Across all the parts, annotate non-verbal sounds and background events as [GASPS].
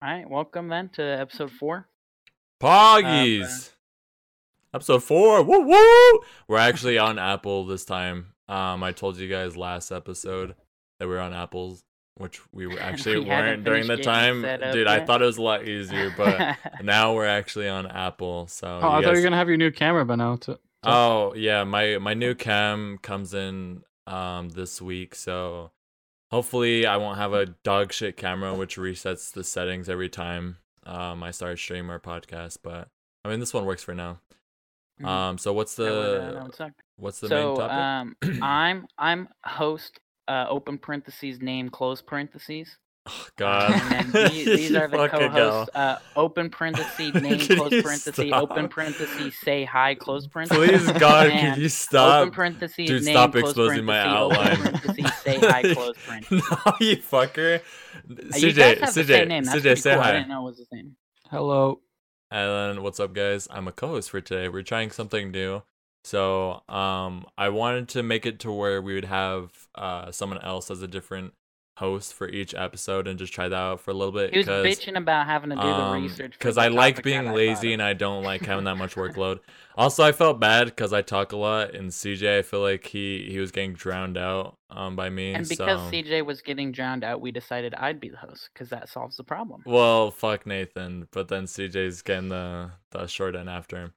All right, welcome then to episode four. Poggies. Episode four. Woo woo. We're actually on Apple this time. Um, I told you guys last episode that we were on Apple's, which we were [LAUGHS] actually We weren't during the time. set up Dude, I thought it was a lot easier, but [LAUGHS] now we're actually on Apple. So Oh, I you thought you were gonna have your new camera by now. To, to- Oh yeah, my my new cam comes in um this week, so hopefully I won't have a dog shit camera which resets the settings every time um I start stream or podcast. But I mean this one works for now. Mhm. Um, so what's That would, that the what's the so main topic? um, [CLEARS THROAT] I'm I'm host uh, open parentheses name close parentheses. Oh, God, And then these, [LAUGHS] these are the co-hosts. Uh, open parenthesis, [LAUGHS] name close parenthesis, parentheses open parenthesis, say hi close parentheses. Please God, can you stop? Open parentheses Dude, name stop close exposing my parentheses, open outline. parentheses say hi [LAUGHS] close parentheses. no, you fucker. You guys CJ, CJ, same CJ, say cool. I hi. didn't know it was the same. hello. And what's up guys? I'm a co-host for today. We're trying something new. So, um I wanted to make it to where we would have uh someone else as a different host for each episode and just try that out for a little bit He was bitching about having to do the research. because I like being I lazy and. I don't like having that much [LAUGHS] workload. Also, I felt bad because I talk a lot, and CJ, I feel like he he was getting drowned out um by me. And because so. CJ was getting drowned out, we decided I'd be the host because that solves the problem. Well, fuck Nathan, but then CJ's getting the the short end after him.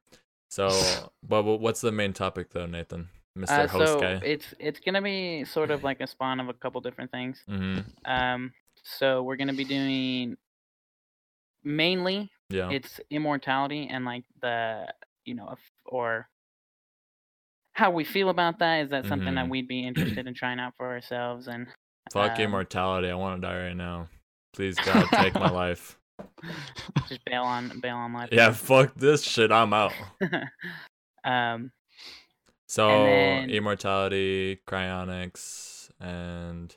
So, [LAUGHS] but what's the main topic though, Nathan, Mister Uh, Host so guy? it's it's gonna be sort of like a spawn of a couple different things. hmm Um, so we're gonna be doing mainly Yeah. it's immortality and like the you know or how we feel about that. Is that something that Mhm. we'd be interested in trying out for ourselves? And Fuck um, immortality. I want to die right now. Please [LAUGHS] God, take my life. just bail on bail on life. Yeah, fuck this shit. I'm out. [LAUGHS] um, So then- immortality, cryonics, and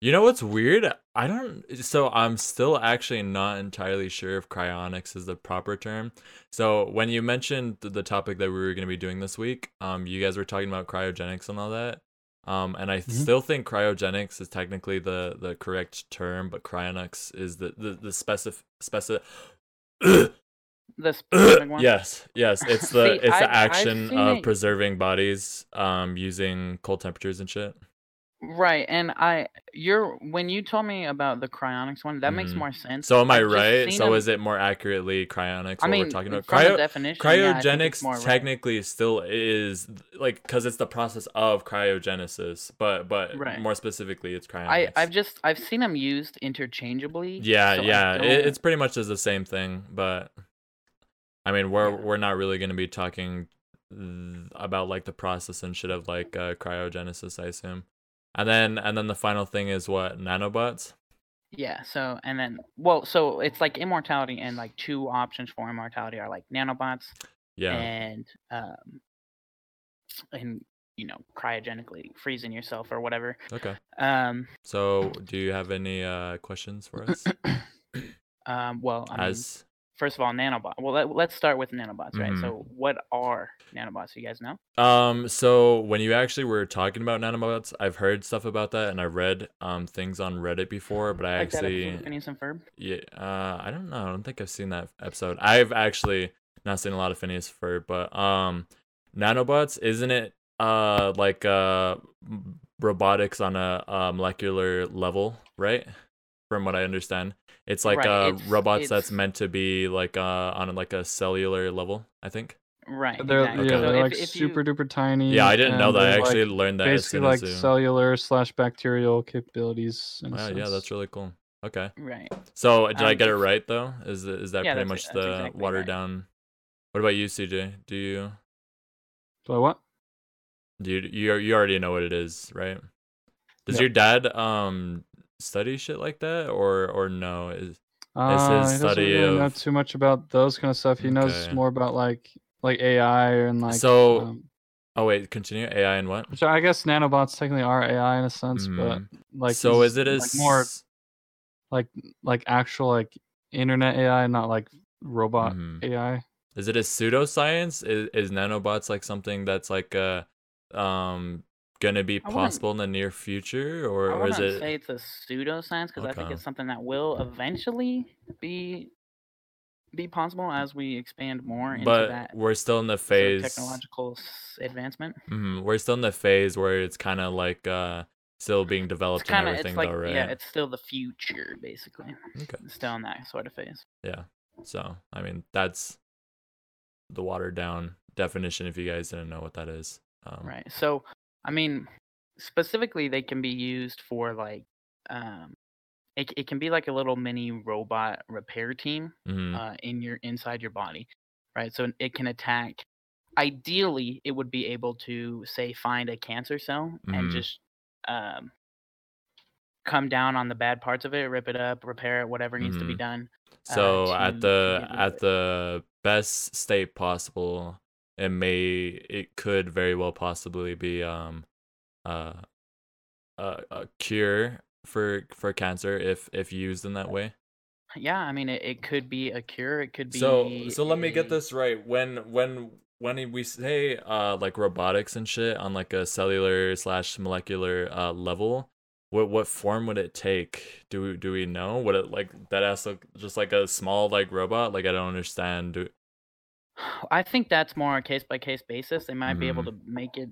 you know what's weird? I don't. So I'm still actually not entirely sure if cryonics is the proper term. So when you mentioned the topic that we were going to be doing this week, um, you guys were talking about cryogenics and all that. Um, and I Mhm. still think cryogenics is technically the the correct term, but cryonics is the the the specific specific. [CLEARS THROAT] the specific [CLEARS THROAT] one. yes, yes, it's [LAUGHS] the See, it's the I've- I've action of it- preserving bodies um using cold temperatures and shit. Right, and I, you're when you told me about the cryonics one, that makes Mhm. more sense. So am I I've right? So So 'em- is it more accurately cryonics? I what mean, we're talking about Cryo- definition, yeah, I cryogenics right. technically still is like because it's the process of cryogenesis, but but Right. more specifically, it's cryonics. I, I've just I've seen them used interchangeably. yeah so yeah it, it's pretty much as the same thing, but I mean we're we're not really going to be talking about like the process and shit of like uh, cryogenesis, I assume. And then and then the final thing is what nanobots. yeah. So and then well, so it's like immortality, and like two options for immortality are like nanobots Yeah. and um and you know cryogenically freezing yourself or whatever. Okay. Um So, do you have any uh questions for us? [COUGHS] um well I mean, As first of all nanobots Well, let, let's start with nanobots, right? Mhm. So what are nanobots? You guys know? um, so when you actually were talking about nanobots, I've heard stuff about that, and I read um things on Reddit before, but I Like actually Phineas and Ferb. yeah uh I don't know, I don't think I've seen that episode. I've actually not seen a lot of Phineas and Ferb, but um, nanobots isn't it uh like uh robotics on a, uh molecular level, right? From what I understand. It's like Right, uh it's- robots that's meant to be like uh on like a cellular level, I think. Right. They're exactly. yeah, Okay. they're So if- like if you- super duper tiny. Yeah, I didn't know that. I actually like, learned that basically like as you. cellular slash bacterial capabilities. in a Wow, yeah, that's really cool. Okay. Right. So did I Um, get it right though? Is it- is that Yeah, pretty much that's the exactly watered right. down? What about you, CJ? Do you Do I what? do you you, you already know what it is, right? Does Yep. your dad um study shit like that or or no? Is Uh, his he doesn't study really know too much about those kind of stuff. He knows more about like like AI and like. So, um, oh wait, continue AI and what? So I guess nanobots technically are AI in a sense, but Mhm. like so is it is like, more like like actual like internet AI, not like robot Mhm. AI? Is it a pseudoscience? Is is nanobots like something that's like uh um gonna be possible in the near future, or, or is it? say it's a pseudoscience because I think it's something that will eventually be be possible as we expand more into But that we're still in the sort of phase. technological advancement. mhm, we're still in the phase where it's kind of like uh still being developed and kind of everything, it's like though, right? yeah, it's still the future basically. Okay. It's still in that sort of phase. Yeah. So I mean, that's the watered down definition. If you guys didn't know what that is. Um, Right. So, I mean, specifically, they can be used for like, um, it it can be like a little mini robot repair team mhm, uh, in your inside your body, right? So it can attack. Ideally, it would be able to say find a cancer cell Mhm. and just um, come down on the bad parts of it, rip it up, repair it, whatever needs to be Mhm. done. So to- at the get rid of at it. the best state possible, it may it could very well possibly be um uh a, a cure for for cancer if if used in that way. Yeah, I mean, it, it could be a cure. It could be. So so let me get this right. When when when we say uh like robotics and shit on like a cellular slash molecular uh level, what what form would it take? Do we do we know? Would it like that ass look just like a small like robot? Like I don't understand. Do, I think that's more a case by case basis. They might be able Mm-hmm. to make it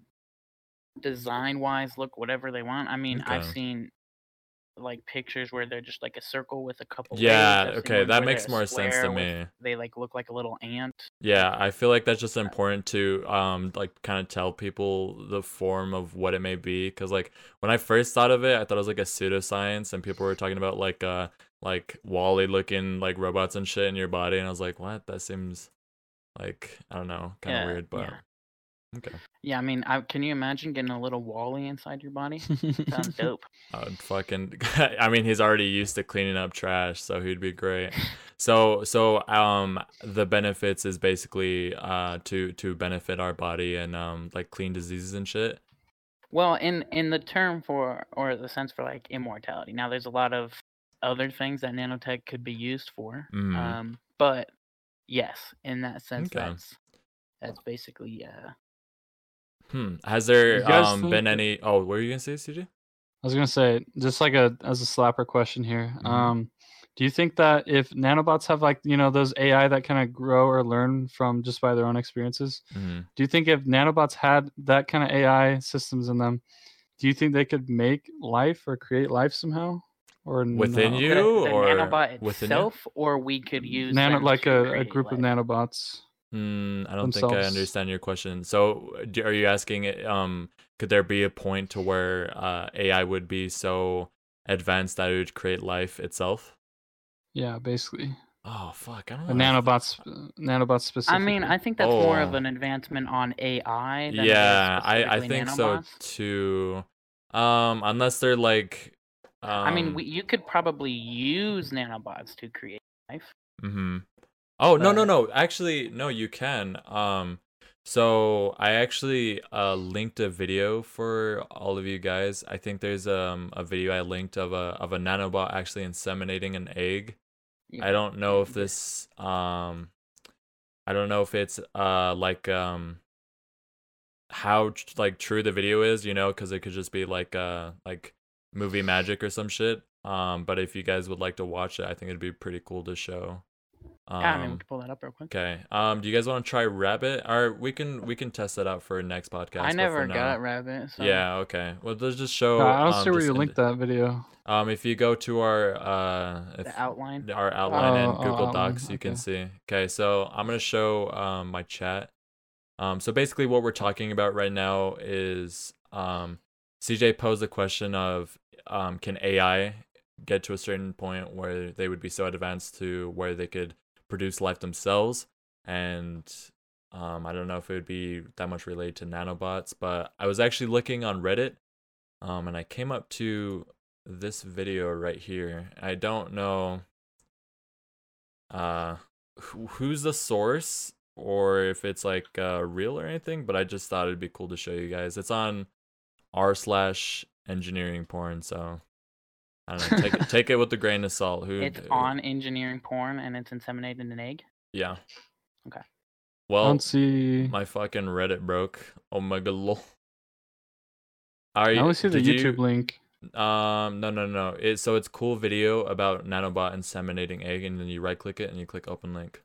design wise look whatever they want. I mean, I've seen like pictures where they're just like a circle with a couple. yeah, legs. I've seen okay, that makes more sense to me. They like look like a little ant. Yeah, I feel like that's just important to um like kind of tell people the form of what it may be cuz like when I first thought of it, I thought it was like a pseudoscience and people were talking about like uh like WALL-E looking like robots and shit in your body and I was like, "What? That seems like I don't know, kind of Yeah, weird, but yeah. okay. Yeah, I mean, I, can you imagine getting a little WALL-E inside your body? Sounds [LAUGHS] dope. I would fucking [LAUGHS] I mean, he's already used to cleaning up trash, so he'd be great. [LAUGHS] So so um the benefits is basically uh to to benefit our body and um like clean diseases and shit. Well, in in the term for or the sense for like immortality. Now, there's a lot of other things that nanotech could be used for. Mhm. Um, but yes, in that sense, Okay. that's that's basically uh. Hmm. Has there um think been any? Oh, what were you gonna say, CJ? I was gonna say, just like a as a slapper question here. Mhm. Um, do you think that if nanobots have like you know those AI that kind of grow or learn from just by their own experiences, hmm do you think if nanobots had that kind of AI systems in them, do you think they could make life or create life somehow? Or Within no? you? the, the or nanobot within you? itself, or we could use Nano like a, a create group of nanobots. Mm, I don't think I understand your question. So, do, are you asking? Um, could there be a point to where uh AI would be so advanced that it would create life itself? Yeah, basically. Oh fuck! I don't The know. if- nanobots, nanobots I mean, I think that's more of Oh. an advancement on AI. Than Yeah, I I specifically think so too. Um, unless they're like. Um, I mean, we, you could probably use nanobots to create life. Mm-hmm. Oh no no no! Actually, no, you can. Um, so I actually uh linked a video for all of you guys. I think there's um a video I linked of a of a nanobot actually inseminating an egg. I don't know if this um, I don't know if it's uh like um how like true the video is, you know, because it could just be like uh like movie magic or some shit. Um, but if you guys would like to watch it, I think it'd be pretty cool to show. Um, yeah, I mean, we could pull that up real quick. okay. Um, do you guys want to try Rabbit? Or we can we can test that out for next podcast. I never got now- Rabbit. So. Yeah. Okay. Well, let's just show. Uh, I don't um, see where you linked that video. Um, if you go to our uh, if, The outline. our outline in Oh, oh, Google outline, Docs, you can see. Okay, so I'm gonna show um my chat. Um, so basically, what we're talking about right now is um, CJ posed the question of um, can AI get to a certain point where they would be so advanced to where they could produce life themselves, and um, I don't know if it would be that much related to nanobots, but I was actually looking on Reddit, um, and I came up to this video right here. I don't know uh who's the source or if it's like uh real or anything, but I just thought it'd be cool to show you guys. It's on r slash engineering porn, so I don't know. Take it, [LAUGHS] take it with a grain of salt. Who It's on engineering porn and it's inseminated an egg. Yeah. Okay. I Well, don't see. my fucking Reddit broke. Oh my god, lol. Are I you? only see the YouTube you- link. Um, no, no, no. It so it's cool video about nanobot inseminating egg, and then you right click it and you click open link.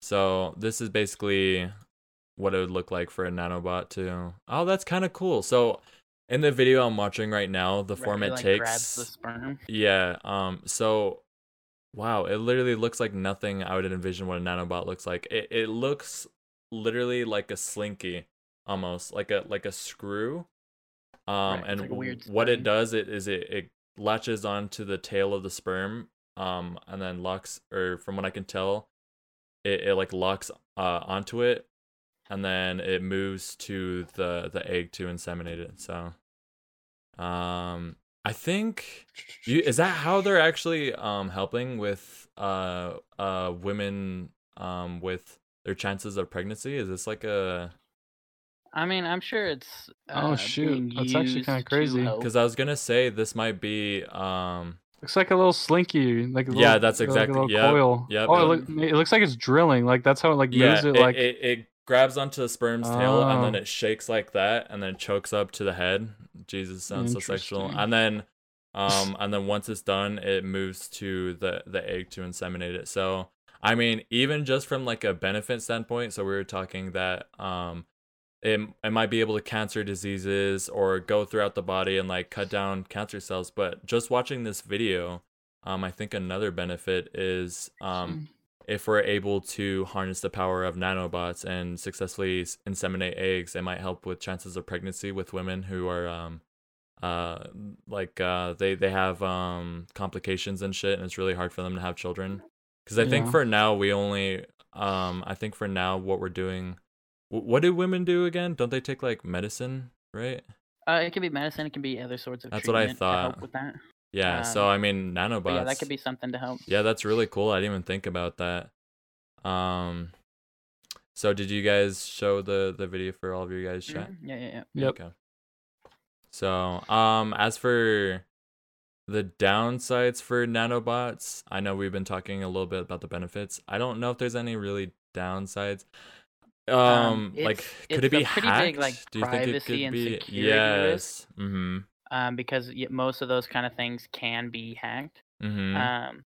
So this is basically what it would look like for a nanobot to. Oh, that's kind of cool. So in the video I'm watching right now, the Right, form it, like, takes. grabs the sperm. Yeah. Um. So, wow, it literally looks like nothing I would envision what a nanobot looks like. It it looks literally like a slinky, almost like a like a screw. Um. Right, And like what it does it is it it latches onto the tail of the sperm. Um. And then locks, or from what I can tell, it it like locks uh onto it, and then it moves to the the egg to inseminate it. So. Um. I think you, is that how they're actually um helping with uh uh women um with their chances of pregnancy? Is this like a I mean, I'm sure it's. Oh, uh, shoot, being that's actually kinda crazy. because I was gonna say this might be um Looks like a little slinky, like a Yeah, little, that's like a exactly- little yep, coil. yep, Oh, it, look, it looks like it's drilling. Like that's how it like yeah moves it, it. Like it, it grabs onto the sperm's tail and then Oh. it shakes like that and then chokes up to the head. Jesus sounds so sexual. And then [LAUGHS] um and then once it's done it moves to the the egg to inseminate it. So I mean even just from like a benefit standpoint, so we were talking that um it, it might be able to cancer diseases or go throughout the body and like cut down cancer cells but just watching this video um i think another benefit is um if we're able to harness the power of nanobots and successfully inseminate eggs it might help with chances of pregnancy with women who are um uh like uh they they have um complications and shit and it's really hard for them to have children because i think for now we only um i think for now what we're doing wh- what do women do again don't they take like medicine right Uh, it can be medicine. It can be other sorts of. That's what I treatment to help thought. with that. Yeah so Um, i mean nanobots yeah, that could be something to help. Yeah, that's really cool. I didn't even think about that. Um so did you guys show the the video for all of your guys chat? Mhm, Yeah, yeah, yeah. Yep. Okay. So, um as for the downsides for nanobots, I know we've been talking a little bit about the benefits. I don't know if there's any really downsides. Um, like could it be pretty hacked? big, like, Do you think it could and be security Yes. Mhm. Um, because most of those kind of things can be hacked. Mhm. Um,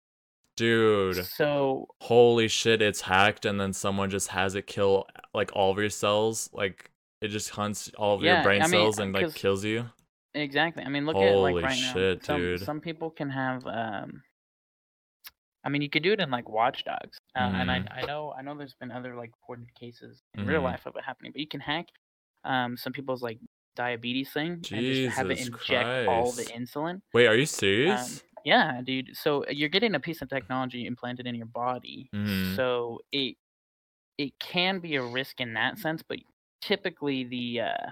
Dude. so holy shit it's hacked and then someone just has it kill like all of your cells like it just hunts all of your brain I mean, cells and like kills you exactly. I mean, look at Holy like right shit, now. Some dude. some people can have. Um, I mean, you could do it in like Watch Dogs, uh, and I Mhm. I know I know there's been other like reported cases in real Mhm. life of it happening, but you can hack um some people's like diabetes thing and just have it Jesus inject all the insulin. wait are you Um, serious yeah, dude. So uh, you're getting a piece of technology implanted in your body. Mhm. So it it can be a risk in that sense, but typically the uh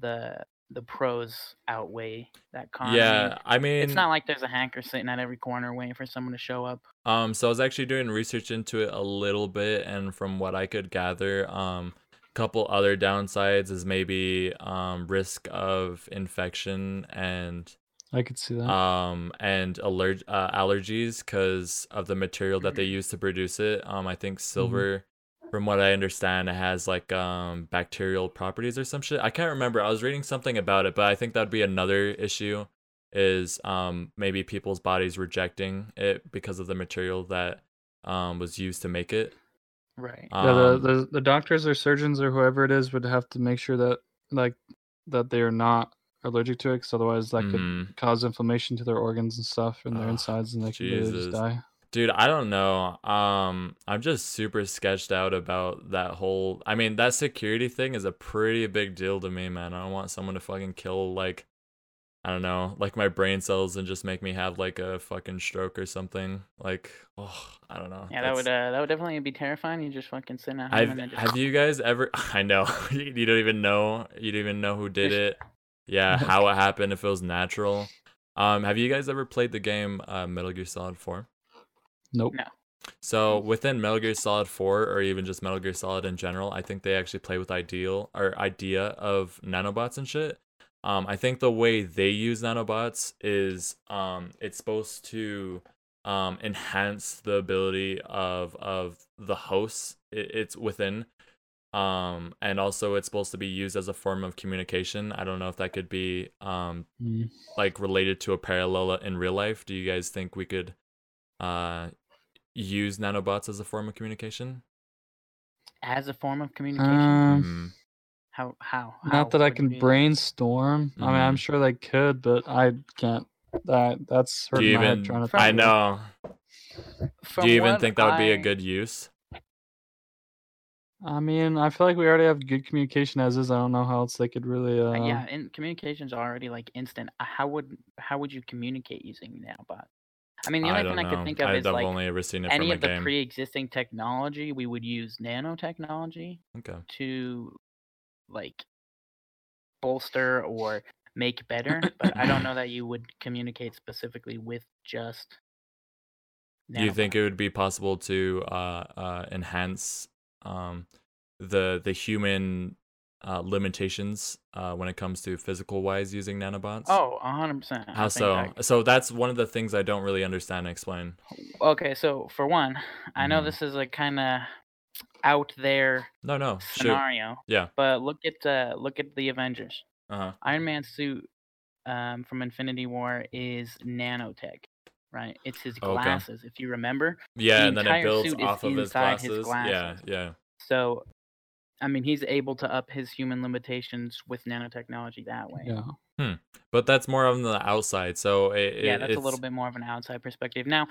the the pros outweigh that con. Yeah i mean it's not like there's a hacker sitting at every corner waiting for someone to show up. um so i was actually doing research into it a little bit and from what i could gather um couple other downsides is maybe um risk of infection and I could see that. um and allerg- uh, allergies because of the material that they use to produce it. Um i think silver from what i understand it has like um bacterial properties or some shit. I can't remember. I was reading something about it but i think that'd be another issue is um maybe people's bodies rejecting it because of the material that um was used to make it Right. yeah, the, um, the the doctors or surgeons or whoever it is would have to make sure that like that they're not allergic to it, because otherwise that could mhm. cause inflammation to their organs and stuff and their Ugh, insides, and they could Jesus. just die. Dude, I don't know. Um, I'm just super sketched out about that whole. I mean, that security thing is a pretty big deal to me, man. I don't want someone to fucking kill like, I don't know, like my brain cells and just make me have like a fucking stroke or something. Like, oh, I don't know. Yeah, that would uh, that would definitely be terrifying. You just fucking sitting at home I've, and just have you guys ever? [LAUGHS] I know [LAUGHS] you don't even know. You don't even know who did it. Yeah, [LAUGHS] how it happened. If it was natural. Um, have you guys ever played the game uh, Metal Gear Solid Four? Nope. No. So within Metal Gear Solid 4 or even just Metal Gear Solid in general, I think they actually play with ideal or idea of nanobots and shit. Um, I think the way they use nanobots is um, it's supposed to um, enhance the ability of of the hosts it, it's within. Um, and also it's supposed to be used as a form of communication. I don't know if that could be um Mm. like related to a parallel in real life. Do you guys think we could uh use nanobots as a form of communication? As a form of communication, Um, Mhm. How how? how not that I would can we- brainstorm. I mean, I'm Mhm. sure they could, but I can't. That that's hurting you my head trying to. I think of it. know. From Do you even think that would be a good use? I mean, I feel like we already have good communication as is. I don't know how else they could really. Uh, Uh, yeah, and communication's already like instant. Uh, How would how would you communicate using nanobots? I mean, the only don't thing I could think of I've is like only ever seen it any from of the game. pre-existing technology. We would use nanotechnology okay. to like bolster or make better, but I don't know that you would communicate specifically with just. Do you think it would be possible to uh, uh, enhance um, the the human uh, limitations uh, when it comes to physical wise using nanobots? Oh, hundred percent. how so? So that's one of the things I don't really understand. and Explain. Okay, so for one, I know Mhm. this is a kind of out there No, no. Shoot. scenario, Yeah. but look at uh, look at the Avengers. Uh huh. Iron Man's suit um, from Infinity War is nanotech, right? It's his Okay. glasses, if you remember. Yeah, The and then it builds suit is off of his inside his glasses. Yeah, yeah. So, I mean, he's able to up his human limitations with nanotechnology that way. Yeah. But that's more on the outside. So it, yeah, it- that's a little bit more of an outside perspective. Now,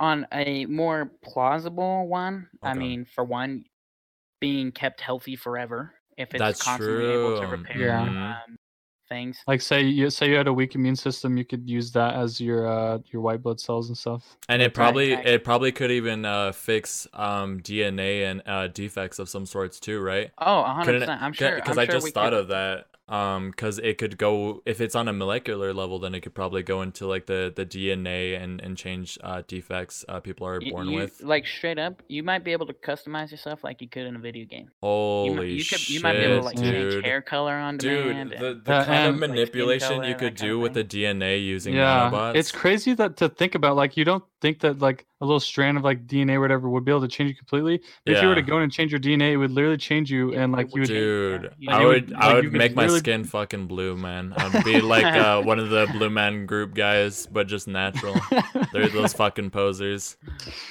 on a more plausible one, I mean, for one, being kept healthy forever, if it's That's constantly able to repair Yeah. um, things. Like say you say you had a weak immune system, you could use that as your uh your white blood cells and stuff. And it Right, probably it probably could even uh, fix um, DNA and uh, defects of some sorts too, right? Oh, a hundred percent. I'm sure. because I'm I just thought could, of that um because it could go if it's on a molecular level then it could probably go into like the the dna and and change uh defects uh people are born you- with Like straight up, you might be able to customize yourself like you could in a video game. You, holy might, you could, shit you might be able to like dude change hair color on dude demand. the, and- the Uh, kind of and- Like manipulation color, you could do with the dna using yeah, nanobots it's crazy that to think about. Like you don't think that like a little strand of like DNA or whatever would be able to change you completely. But If you were to go in and change your DNA, it would literally change you, and like you would would. dude yeah. I would would- i like, would make my literally- skin fucking blue man i'd be like [LAUGHS] uh one of the blue man group guys but just natural they're those [LAUGHS] fucking posers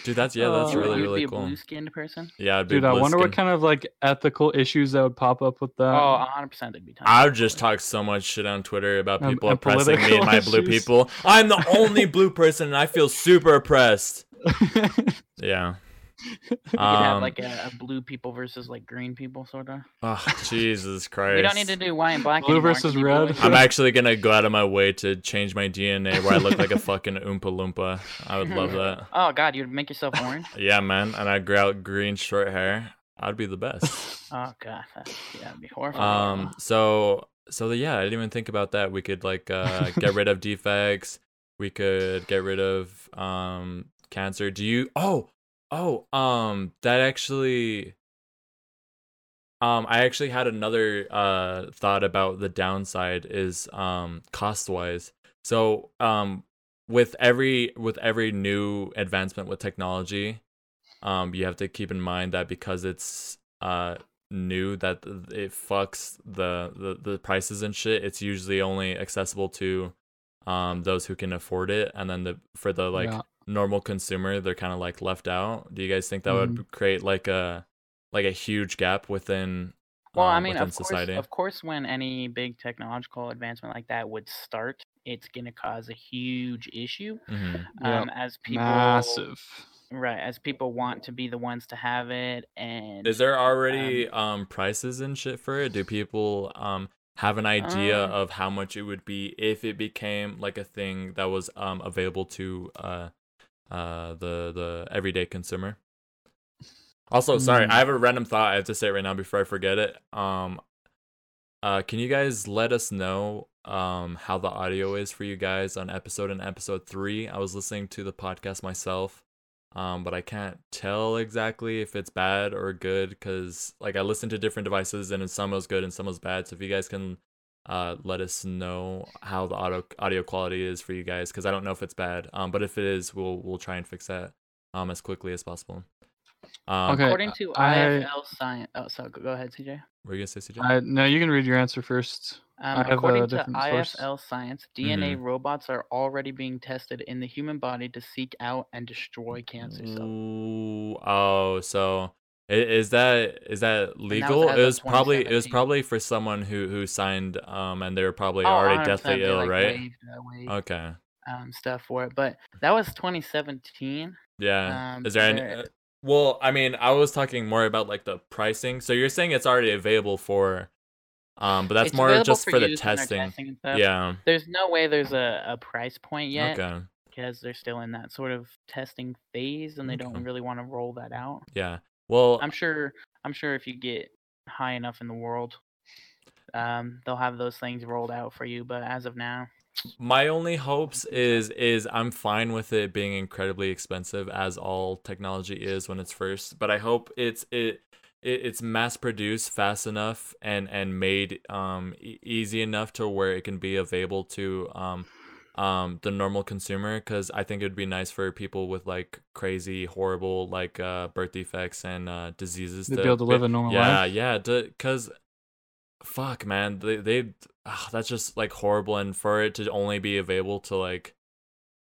dude that's yeah that's Uh, really you'd really be a cool blue skinned person. yeah I'd be Dude, I blue wonder what kind of like ethical issues that would pop up with that. oh, hundred percent. They'd be. tons I would just talk so much shit on Twitter about Um, people and oppressing me and my [LAUGHS] blue people. I'm the only blue person and I feel super oppressed. [LAUGHS] Yeah. You could have Um, like a, a blue people versus like green people sort of. oh, Jesus Christ. [LAUGHS] We don't need to do white and black Blue anymore. Versus can red. blue I'm actually gonna go out of my way to change my DNA where I look like a fucking Oompa Loompa. I would love that. [LAUGHS] Oh God, you'd make yourself orange. Yeah, man. And I'd grow out green short hair. I'd be the best. oh God, that, yeah, that'd be horrifying. Um. So. So yeah, I didn't even think about that. We could like uh, get rid of defects. We could get rid of um cancer. Do you? Oh, oh. Um. That actually. Um. I actually had another uh thought about the downside is um cost wise. So um with every with every new advancement with technology, um you have to keep in mind that because it's uh new that it fucks the, the the prices and shit it's usually only accessible to um those who can afford it and then the for the like Yeah. normal consumer they're kind of like left out do you guys think that Mm-hmm. would create like a like a huge gap within well, I um, mean, within of course, of course, when any big technological advancement like that would start, it's gonna cause a huge issue. Mhm. Yep. Um, as people, Massive. right, as people want to be the ones to have it, and is there already um prices and shit for it do people um have an idea Um, of how much it would be if it became like a thing that was um available to uh uh the the everyday consumer. Also sorry Hmm. i have a random thought i have to say it right now before i forget it. Um uh can you guys let us know um how the audio is for you guys on episode and episode three? I was listening to the podcast myself um but i can't tell exactly if it's bad or good because like i listened to different devices and some was good and some was bad. So if you guys can uh let us know how the audio audio quality is for you guys because i don't know if it's bad. Um but if it is we'll we'll try and fix that um as quickly as possible Um, Okay, According to I- IFL science, oh, so go go ahead, CJ. Were you gonna say CJ? I, no, you can read your answer first. Um, I have a according to different source. IFL Science, DNA robots are already being tested in the human body to seek out and destroy cancer cells. Ooh, oh, so is that is that was legal? as It was probably it was probably for someone who who signed um and they were probably Oh, already deathly ill, like, right? waived, uh, waived, Okay. um, stuff for it, but that was 2017. Yeah. Um, is there any? Well, I mean, I was talking more about like the pricing. So you're saying it's already available for, um, but that's It's more just for the when they're testing. testing. Yeah. There's no way there's a, a price point yet Okay. because they're still in that sort of testing phase and they Okay. don't really want to roll that out. Yeah. Well, I'm sure. I'm sure if you get high enough in the world, um, they'll have those things rolled out for you. But as of now, my only hopes is is I'm fine with it being incredibly expensive as all technology is when it's first, but I hope it's it, it it's mass produced fast enough and and made um easy enough to where it can be available to um um the normal consumer cuz I think it would be nice for people with like crazy horrible like uh birth defects and uh diseases To be able to live a normal yeah, life. yeah, because fuck, man, they they ah, that's just like horrible, and for it to only be available to like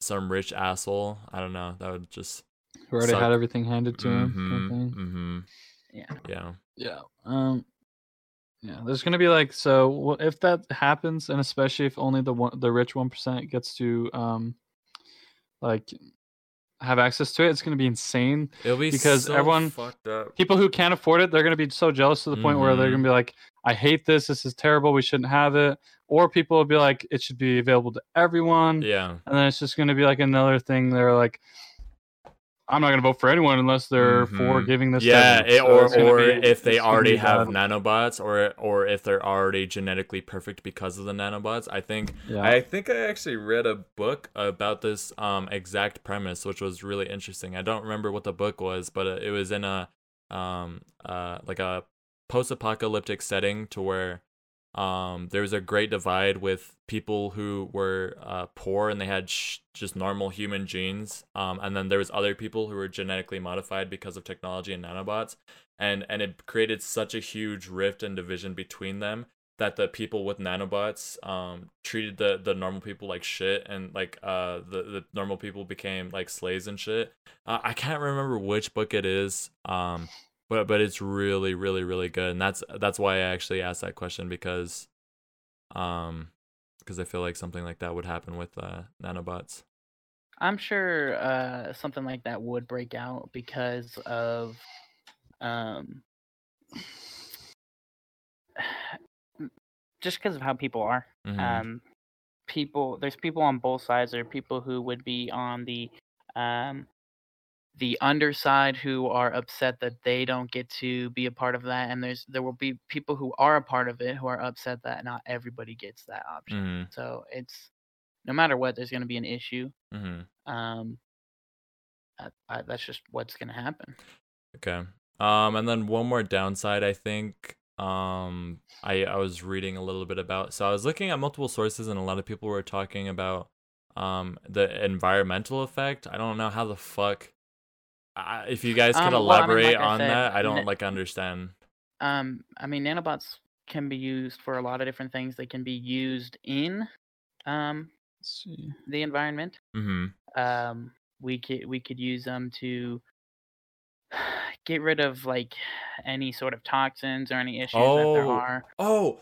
some rich asshole, I don't know, that would just Who already Suck. had everything handed to him. Mhm, thing. mhm, yeah. yeah, Yeah. Um. Yeah. There's gonna be like so if that happens, and especially if only the one the rich one percent gets to um, like have access to it, it's gonna be insane. it'll be Because so everyone- fucked up. People who can't afford it, they're gonna be so jealous to the point where they're Mhm. gonna be like, "I hate this. This is terrible. We shouldn't have it." Or people will be like, "It should be available to everyone." Yeah, And then it's just gonna be like another thing. They're like. I'm not gonna vote for anyone unless they're for Mhm. giving this. to yeah, it, So or it's or be- if they already have bad. nanobots, or or if they're already genetically perfect because of the nanobots. I think Yeah. I think I actually read a book about this um exact premise, which was really interesting. I don't remember what the book was, but uh, it was in a um uh like a post-apocalyptic setting to where um there was a great divide with people who were uh poor and they had sh- just normal human genes. Um and then there was other people who were genetically modified because of technology and nanobots. And and it created such a huge rift and division between them that the people with nanobots um treated the the normal people like shit and like uh the the normal people became like slaves and shit. Uh, i can't remember which book it is um but but it's really really really good and that's that's why i actually asked that question because um because i feel like something like that would happen with uh nanobots I'm sure uh, something like that would break out because of um, [SIGHS] just because of how people are. Mhm. Um, people, there's people on both sides. There are people who would be on the um, the underside who are upset that they don't get to be a part of that, and there's there will be people who are a part of it who are upset that not everybody gets that option. Mhm. So it's no matter what, there's going to be an issue. Mhm. Um, I, I, that's just what's going to happen. Okay. Um, and then one more downside, I think. Um, I I was reading a little bit about. So I was looking at multiple sources, and a lot of people were talking about um the environmental effect. I don't know how the fuck. I, if you guys could Um, well, I mean, elaborate like on said, that, I don't n- like understand. Um, I mean, nanobots can be used for a lot of different things. They can be used in um, Let's see. the environment. Mm-hmm. Um, we could we could use them to [SIGHS] get rid of like any sort of toxins or any issues that there Oh. are. Oh,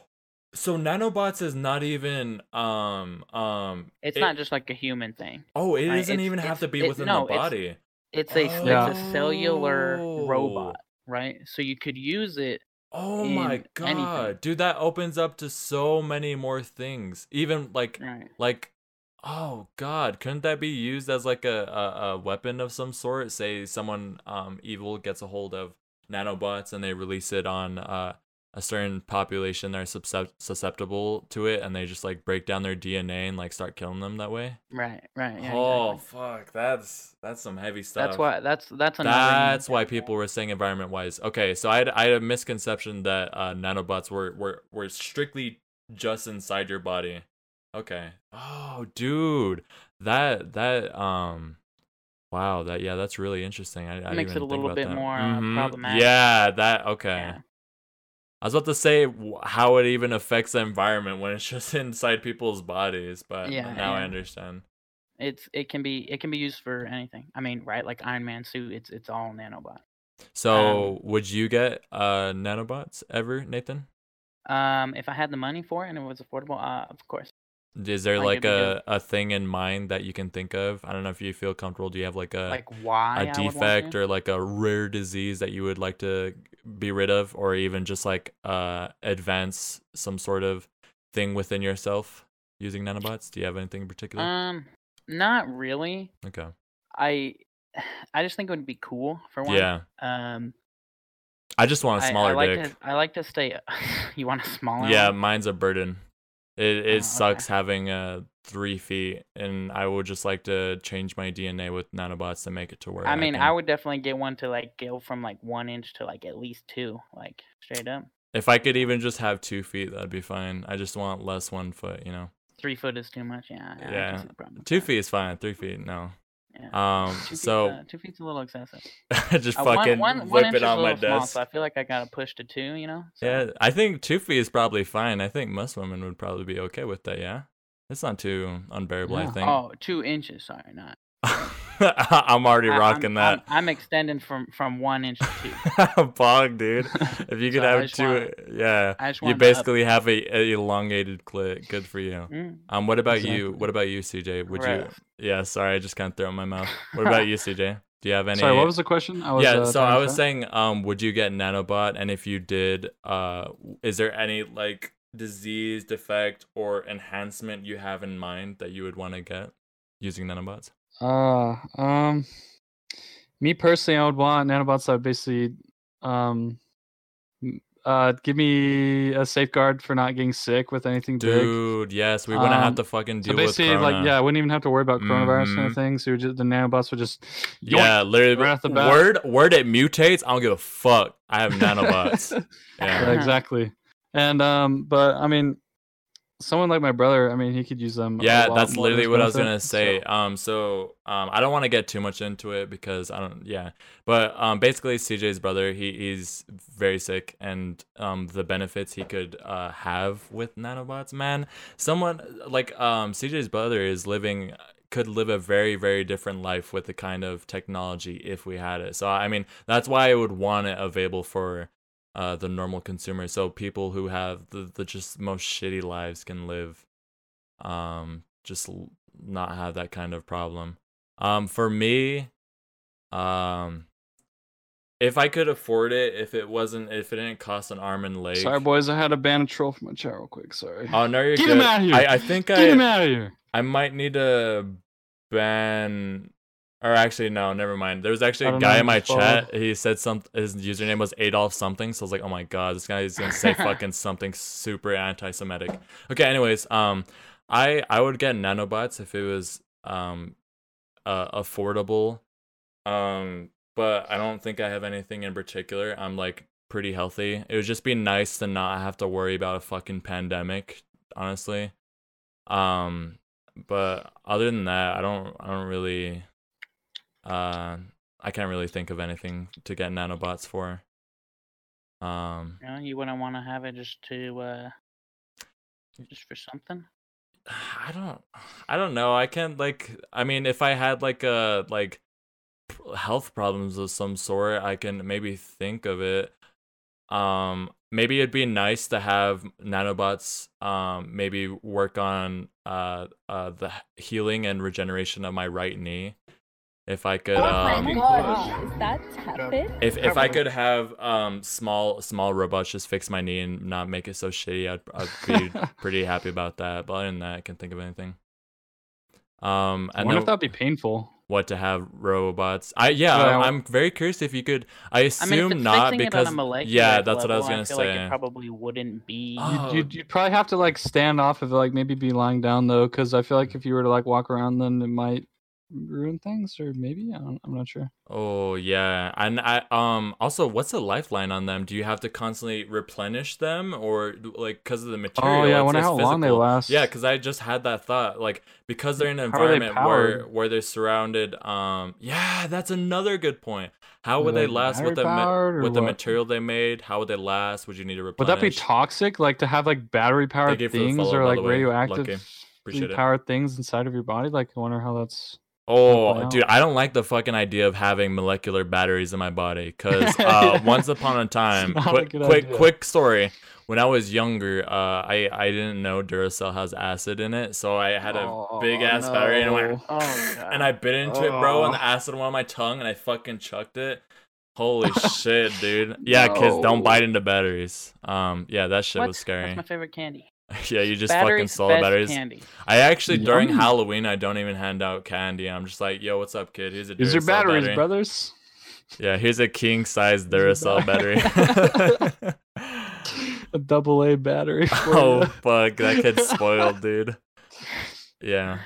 so nanobots is not even um um. It's it- not just like a human thing. Oh, it right, doesn't it's- even have to be within no, the it's- body. It's a Yeah. it's a cellular Oh. robot, right? So you could use it. Oh my god, anything. dude, that opens up to so many more things. Even like Right. like oh god, couldn't that be used as like a, a, a weapon of some sort? Say someone um evil gets a hold of nanobots and they release it on uh a certain population that are susceptible to it and they just like break down their DNA and like start killing them that way. Right. Right. Yeah, oh exactly. fuck, that's that's some heavy stuff. That's why. That's that's. That's why people were saying environment wise. Okay, so I had, I had a misconception that uh, nanobots were, were were strictly just inside your body. Okay. Oh, dude, that that um, Wow, that yeah, that's really interesting. I, I makes it a think little bit that. more, uh, Mhm. problematic. Yeah, that okay. Yeah. I was about to say how it even affects the environment when it's [LAUGHS] just inside people's bodies, but Yeah, now I understand. It's it can be it can be used for anything. I mean, right? Like Iron Man suit, it's it's all nanobot. So, would you get uh nanobots ever, Nathan? Um, if I had the money for it and it was affordable, uh, of course. Is there Like, like a, a thing in mind that you can think of? I don't know if you feel comfortable. Do you have like a Like why a I defect or like a rare disease that you would like to be rid of, or even just like uh advance some sort of thing within yourself using nanobots? Do you have anything in particular? Um, not really. okay. I [SIGHS] I just think it would be cool for one. Yeah. Um, I just want a smaller I like dick. to I like to stay. [LAUGHS] you want a smaller? Yeah, one? mine's a burden. It Oh, it okay. sucks having uh three feet, and I would just like to change my DNA with nanobots to make it to where I mean, I can- would definitely get one to like go from like one inch to like at least two, like straight up. If I could even just have two feet, that'd be fine. I just want less one foot, you know. Three foot is too much. Yeah. Yeah, see the problem with Two feet is fine. Three feet, no. Yeah. Um, Two so uh, two feet's a little excessive. [LAUGHS] just Uh, fucking one, one whip inch it on my small, desk. so I feel like I gotta push to two. You know. So, Yeah, I think two feet is probably fine. I think most women would probably be okay with that. Yeah, it's not too unbearable. I think. Oh, two inches. Sorry, not. [LAUGHS] I'm already I- rocking I'm, that. I'm, I'm extending from from one inch to two. [LAUGHS] Bog, dude. [LAUGHS] If you could So I have just two, wanna- yeah, I just you wanted up- basically have a, a elongated clit. Good for you. Mm, Um, what about you? What about you, CJ? Would gross. you? Yeah, sorry, I just kind of threw in my mouth. What about you, CJ? Do you have any? Sorry, what was the question? I was, yeah, uh, so I was chat. saying, um, would you get nanobot? And if you did, uh, is there any like disease, defect, or enhancement you have in mind that you would want to get using nanobots? Uh, um, me personally, I would want nanobots that would basically, um, uh, give me a safeguard for not getting sick with anything big. Dude, yes, we wouldn't have Um, to fucking So deal with basically, like, yeah, I wouldn't even have to worry about coronavirus kind Mhm. of thing. So just, the nanobots would just, Yeah, literally. right off the bat. Word, word it mutates. I don't give a fuck. I have [LAUGHS] nanobots. Yeah, [LAUGHS] yeah. exactly. And um, but I mean, someone like my brother, I mean, he could use them. Yeah, that's literally what I was gonna say. so- Um, so um, I don't want to get too much into it because I don't. Yeah, but um, basically CJ's brother, he he's very sick, and um, the benefits he could uh have with nanobots, man. Someone like um CJ's brother is living could live a very very different life with the kind of technology if we had it. So I mean, that's why I would want it available for uh the normal consumer, so people who have the the just most shitty lives can live um just l- not have that kind of problem um for me um if i could afford it if it wasn't if it didn't cost an arm and leg Sorry, boys, I had to ban a troll from my chat real quick. Sorry. oh no you're Get good him outta here! I, I think Get him out of here! i might need to ban or actually no never mind. There was actually a guy in my chat he said some his username was adolf something so i was like oh my god this guy is gonna say [LAUGHS] fucking something super anti-semitic. Okay anyways um i i would get nanobots if it was um uh, affordable um but i don't think i have anything in particular. I'm like pretty healthy. It would just be nice to not have to worry about a fucking pandemic honestly. Um but other than that i don't i don't really uh i can't really think of anything to get nanobots for um You know, you wouldn't want to have it just to uh, just for something. I don't I don't know. I can't like I mean if I had like a like health problems of some sort, I can maybe think of it. Um maybe it'd be nice to have nanobots um maybe work on uh uh the healing and regeneration of my right knee. If I could Oh um my gosh, is that tepid? if if I could have um small small robots just fix my knee and not make it so shitty, I'd I'd be [LAUGHS] pretty happy about that. But other than that, I can't think of anything. Um, I and wonder then if that'd be painful. what to have robots? I yeah, Yeah, I, I'm very curious if you could. I I mean, assume not because it on a yeah, that's what I was gonna feel say. Like it probably wouldn't be. Oh. You'd, [GASPS] you'd, you'd probably have to like stand off of it, like maybe be lying down though, because I feel like if you were to like walk around, then it might ruin things, or maybe I don't, I'm not sure. Oh yeah, and I um also what's the lifeline on them? Do you have to constantly replenish them, or like because of the material? Oh yeah, I wonder how long they last. Yeah, because I just had that thought, like because they're in an How environment where where they're surrounded. Um, yeah, that's another good point. How would they they last with the ma- with the what? material they made? How would they last? Would you need to replenish? Would that be toxic? Like to have like battery powered you for the things follow, or like radioactive Lucky. Appreciate it. powered things inside of your body? Like I wonder how that's. Oh, dude, I don't like the fucking idea of having molecular batteries in my body. Cause [LAUGHS] uh, once upon a time, not a quick, quick, idea. quick story. When I was younger, uh, I I didn't know Duracell has acid in it, so I had a Oh, big ass battery and I went, Oh and I bit into it, bro, and Oh. the acid went on my tongue, and I fucking chucked it. Holy [LAUGHS] shit, dude! Yeah, kids, don't bite into batteries. Um, yeah, that shit What? was scary. That's my favorite candy. [LAUGHS] yeah, you just fucking batteries, stole best batteries. candy. I actually during Halloween I don't even hand out candy. I'm just like, yo, what's up, kid? Here's a These are Duracell batteries, battery. brothers. Yeah, here's a king size Duracell battery. [LAUGHS] A double A battery. [LAUGHS] For oh ya. fuck, that kid's spoiled, dude. Yeah.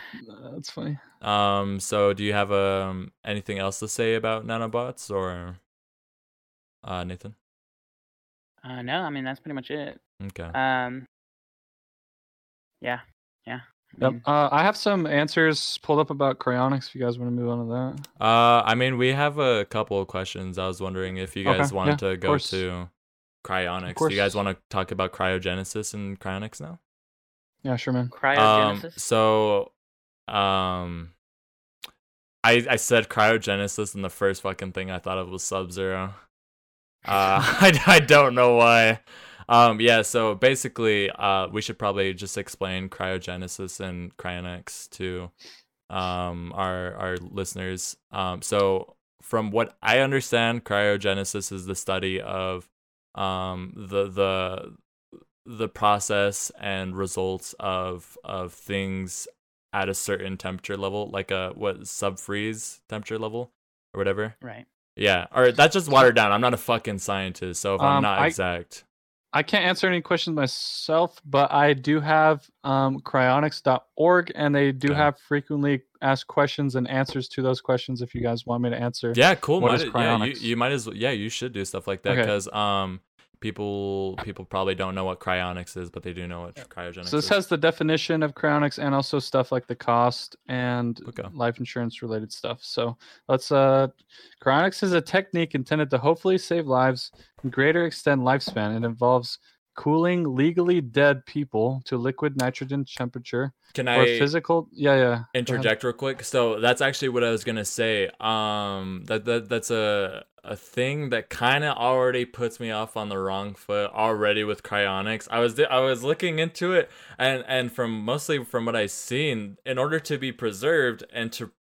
That's funny. Um. So, do you have um anything else to say about nanobots or, uh, Nathan? Uh, no, I mean that's pretty much it. Okay. Um. Yeah. Yeah. I Yep. Uh, I have some answers pulled up about cryonics. If you guys want to move on to that. Uh, I mean, we have a couple of questions. I was wondering if you Okay, guys wanted yeah, to go course. to cryonics. Do you guys want to talk about cryogenesis and cryonics now? Yeah, sure, man. Um, cryogenesis. so, um, I I said cryogenesis, and the first fucking thing I thought of was Sub Zero. Uh, [LAUGHS] I I don't know why. Um, yeah. So basically, uh, we should probably just explain cryogenesis and cryonics to um our our listeners. Um, so from what I understand, cryogenesis is the study of um the the the process and results of of things at a certain temperature level, like a what sub freeze temperature level or whatever. right. Yeah, or that's just watered down. I'm not a fucking scientist, so if I'm Um, not I- exact, I can't answer any questions myself, but I do have um, cryonics.org, and they do Okay. have frequently asked questions and answers to those questions. If you guys want me to answer, yeah, cool. What might is it- yeah, you, you might as well. Yeah, you should do stuff like that Okay. because um people people probably don't know what cryonics is, but they do know what cryogenics So this is. has the definition of cryonics and also stuff like the cost and Okay. life insurance related stuff. So let's uh cryonics is a technique intended to hopefully save lives and greater extend lifespan. It involves cooling legally dead people to liquid nitrogen temperature Can or I physical yeah, yeah. interject real quick? So that's actually what i was gonna say. Um that, that that's a a thing that kind of already puts me off on the wrong foot already with cryonics. I was i was looking into it and and from mostly from what i've seen in order to be preserved and to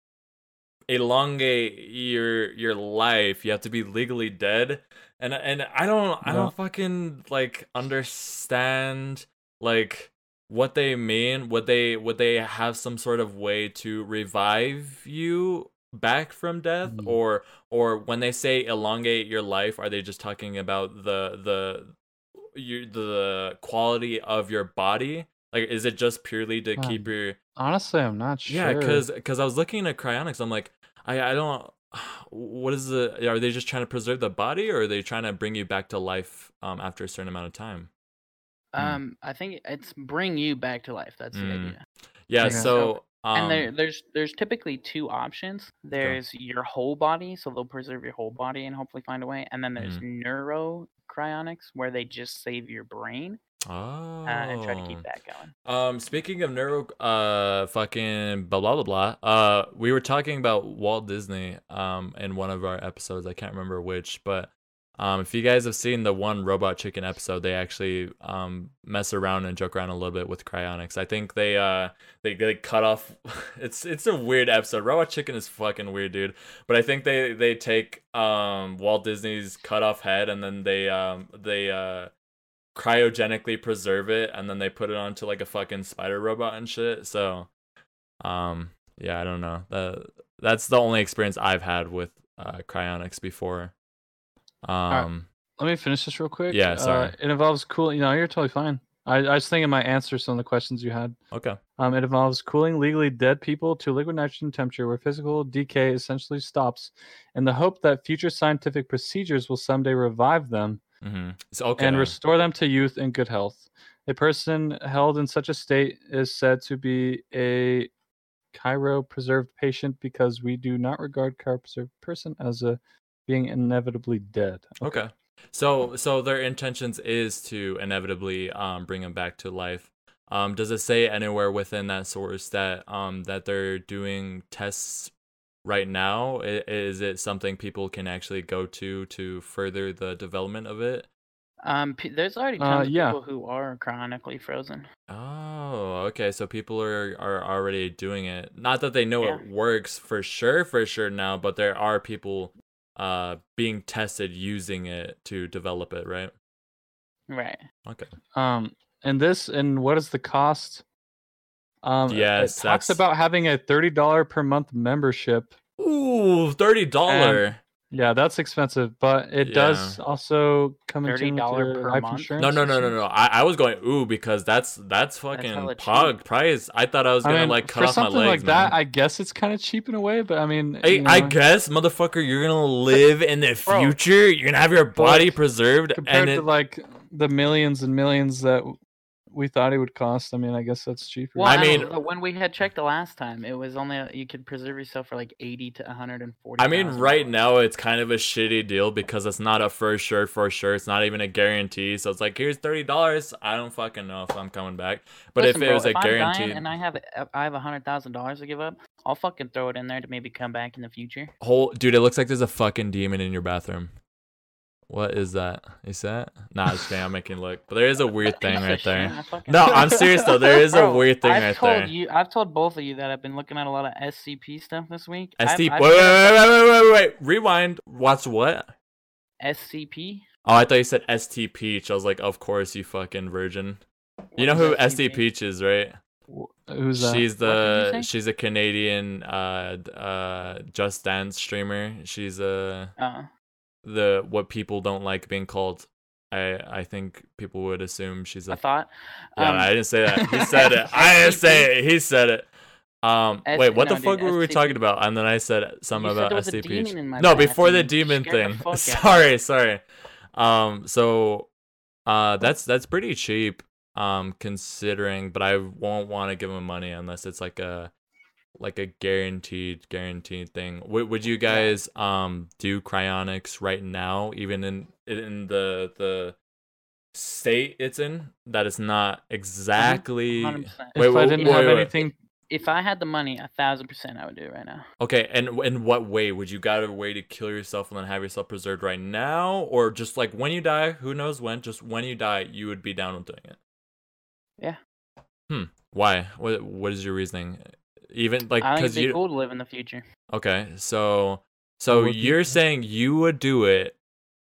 elongate your your life you have to be legally dead and and i don't i don't fucking like understand like what they mean would they would they have some sort of way to revive you back from death Mm. or or when they say elongate your life are they just talking about the the your the quality of your body like is it just purely to keep Um, your Honestly, I'm not sure. yeah because because i was looking at cryonics i'm like i i don't [SIGHS] what is the are they just trying to preserve the body or are they trying to bring you back to life um after a certain amount of time Mm. Um, I think it's bring you back to life. That's the Mm. idea. yeah Okay. so um, and there, there's there's typically two options. There's your whole body, so they'll preserve your whole body and hopefully find a way. And then there's Mm-hmm. neuro cryonics, where they just save your brain oh uh, and try to keep that going. Um, speaking of neuro, uh, fucking blah blah blah blah. Uh, we were talking about Walt Disney, um, in one of our episodes. I can't remember which, but um, if you guys have seen the one Robot Chicken episode, they actually um mess around and joke around a little bit with cryonics. I think they uh they they cut off. [LAUGHS] It's it's a weird episode. Robot Chicken is fucking weird, dude. But I think they they take um Walt Disney's cut off head and then they um they uh cryogenically preserve it and then they put it onto like a fucking spider robot and shit. So um yeah, I don't know. That that's the only experience I've had with uh cryonics before. Um right. Let me finish this real quick. Yeah, sorry. Uh, it involves cool. You know, you're totally fine. I, I was thinking my answer some of the questions you had. Okay. Um, it involves cooling legally dead people to liquid nitrogen temperature where physical decay essentially stops, in the hope that future scientific procedures will someday revive them Mm-hmm. So, okay. and restore them to youth and good health. A person held in such a state is said to be a cryopreserved patient because we do not regard cryopreserved person as a being inevitably dead. Okay. So so their intentions is to inevitably um bring him back to life. Um does it say anywhere within that source that um that they're doing tests right now? Is it something people can actually go to to further the development of it? Um, p- there's already Uh, tons yeah. of people who are cryonically frozen. Oh, okay. So people are are already doing it. Not that they know Yeah. it works for sure, for sure now, but there are people uh being tested using it to develop it, right? Right. Okay. Um, and this and what is the cost? Um, it- Yes, it talks that's- about having a thirty dollar per month membership. Ooh, thirty dollar. Yeah, that's expensive, but it does also come into $30 per life month? insurance. No, no, no, no, no. I, I was going ooh because that's that's fucking hella cheap. price. I thought I was gonna mean, like cut for off my something legs, like that. I guess it's kind of cheap in a way. But I mean, Hey, you I guess, motherfucker, you're gonna live in the Bro. future. You're gonna have your body preserved, compared and to like the millions and millions that we thought it would cost. I mean, I guess that's cheaper. Well, I I mean- mean, when we had checked the last time, it was only you could preserve yourself for like eighty to one hundred and forty. I mean, right now it's kind of a shitty deal because it's not a for sure, for sure. It's not even a guarantee. So it's like, here's thirty dollars. I don't fucking know if I'm coming back. But Listen, if it bro, was a if I'm dying and I have uh, I have a hundred thousand dollars to give up, I'll fucking throw it in there to maybe come back in the future. whole dude, it looks like there's a fucking demon in your bathroom. What is that? Is that? Nah, just kidding. I'm making look. But there is a [LAUGHS] weird thing right there. No, I'm serious though. There is a Bro, weird thing I've right told there. you, I've told both of you that I've been looking at a lot of SCP stuff this week. I've- ST. I've Wait, wait, wait, wait, wait, wait, wait. Rewind. Watch what? SCP. Oh, I thought you said STPeach. I was like, of course, you fucking virgin. You know who who is STPeach is, right? Who's that? She's What did you the she's a Canadian uh uh Just Dance streamer. She's uh Uh, the what people don't like being called. I I think people would assume she's I a. thought. Yeah, um, I didn't say that. He [LAUGHS] said it. I didn't say it. He said it. Um, S- wait, what no, the dude, fuck were we talking about? And then I said something about there was a STPeach. demon in my No, before the [LAUGHS] demon the thing. fuck [LAUGHS] out of me. sorry, sorry. Um, so, uh, that's that's pretty cheap. Um, considering, but I won't want to give him money unless it's like a like a guaranteed guaranteed thing. Would would you guys um do cryonics right now, even in in the the state it's in? that is not exactly. 100%. if Wait, I didn't wait, have wait. anything, If I had the money, a thousand percent, I would do it right now. Okay, and in what way would you got a way to kill yourself and then have yourself preserved right now, or just like when you die? Who knows when? Just when you die, you would be down with doing it. Yeah. Hmm. Why? What What is your reasoning? Even like because it'd you. cool to live in the future. Okay, so so you- you're saying you would do it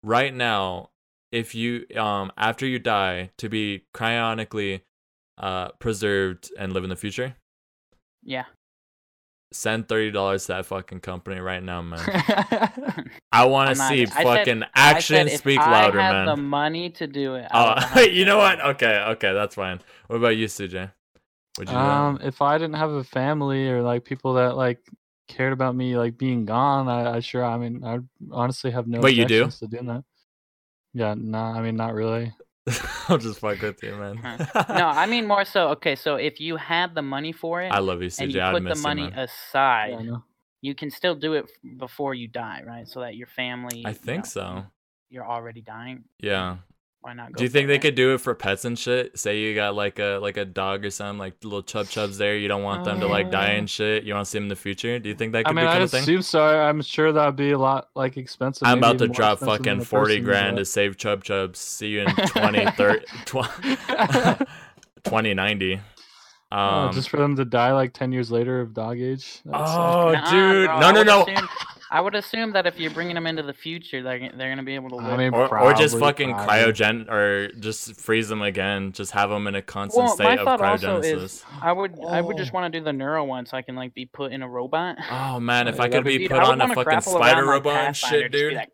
right now if you um after you die to be cryonically uh preserved and live in the future? Yeah. Send thirty dollars to that fucking company right now, man. [LAUGHS] I want to see I said- fucking I action said if speak I louder, had man. the money to do it. I would Oh, [LAUGHS] you know what? Okay, okay, that's fine. What about you, CJ? Would you do um, if I didn't have a family or like people that like cared about me like being gone, I, I sure. I mean, I honestly have no. But you do? objections to doing that. Yeah, no, I mean, not really. [LAUGHS] I'll just fuck with you, man. No, I mean more so. Okay, so if you had the money for it I love you, CJ. and CJ. you I put the money man. aside, Yeah, I know. you can still do it before you die, right? So that your family. I you think know, so. You're already dying. Yeah. Why not? Go Do you for think they it? could do it for pets and shit? Say you got like a like a dog or something, like little chub chubs there. You don't want them to like die and shit. You want to see them in the future. Do you think that I could mean, become I a thing? assume so. I- I'm sure that'd be a lot like expensive. I'm about to drop fucking 40 grand to save Chub Chubs. See you in 20, [LAUGHS] 30, [LAUGHS] 2090. Oh, Um, just for them to die like ten years later of dog age. That's, oh, Nuh-uh, dude. bro, no, no, no. Assume- I would assume that if you're bringing them into the future, they're they're gonna be able to live. I mean, Or, or just fucking probably. cryogen, or just freeze them again. Just have them in a constant well, state my of thought also cryogenesis. is I would I would just Oh. want to do the neuro one so I can like be put in a robot. Oh man, if I could be be- Dude, put on a fucking spider around like robot and shit, dude. like,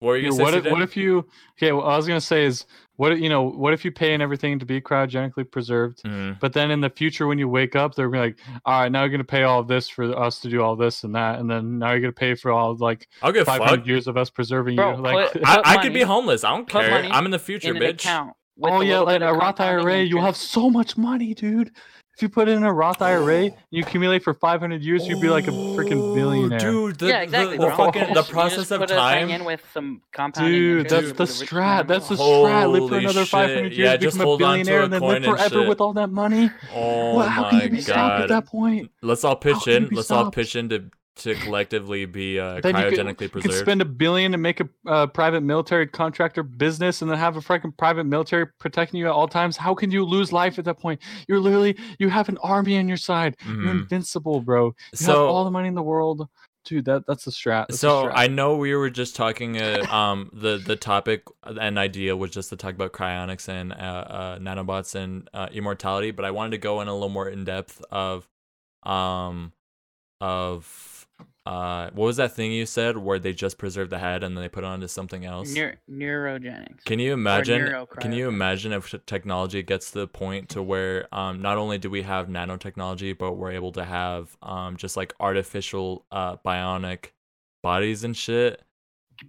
What were you Dude, what if, what if you? Okay, what I was gonna say is, what if- you know, what if you pay and everything to be cryogenically preserved, Mhm. but then in the future when you wake up, they're gonna be like, all right, now you're gonna pay all of this for us to do all this and that, and then now you're gonna pay for all like I'll give 500 fuck. years of us preserving Bro, you. Like, put- [LAUGHS] I, put I could be homeless. I don't put care. money I'm in the future, in bitch. account. with oh a yeah, little like bit a of Roth compounding IRA, you'll have interest. so much money, dude. If you put it in a Roth IRA, you accumulate for 500 years, you'd be like a freaking billionaire. Oh, dude. The, yeah, exactly. The, the bro. fucking the [LAUGHS] process of put a thing time. in with some compounding Dude, interest, that's the be the richest man strat. in That's the strat. Live for Holy another 500 shit. years, Yeah, just become a hold on to billionaire, a and then live forever with all that money. Oh well, how can you my be stopped god. at that point? Let's all pitch can in. Let's all pitch in to to collectively be uh, Then could- cryogenically could preserved. spend a billion and make a uh, private military contractor business, and then have a freaking private military protecting you at all times. How can you lose life at that point? You're literally you have an army on your side. You're Mhm. invincible, bro. You have So all the money in the world, dude. That that's a strat. That's so strat. I know we were just talking. Uh, um, the the topic and idea was just to talk about cryonics and uh, uh, nanobots and uh, immortality, but I wanted to go in a little more in depth of, um, of uh, what was that thing you said where they just preserve the head and then they put it onto something else? Neur- neurogenics. Can you imagine? Can you imagine if technology gets to the point to where um, not only do we have nanotechnology, but we're able to have um, just like artificial uh, bionic bodies and shit.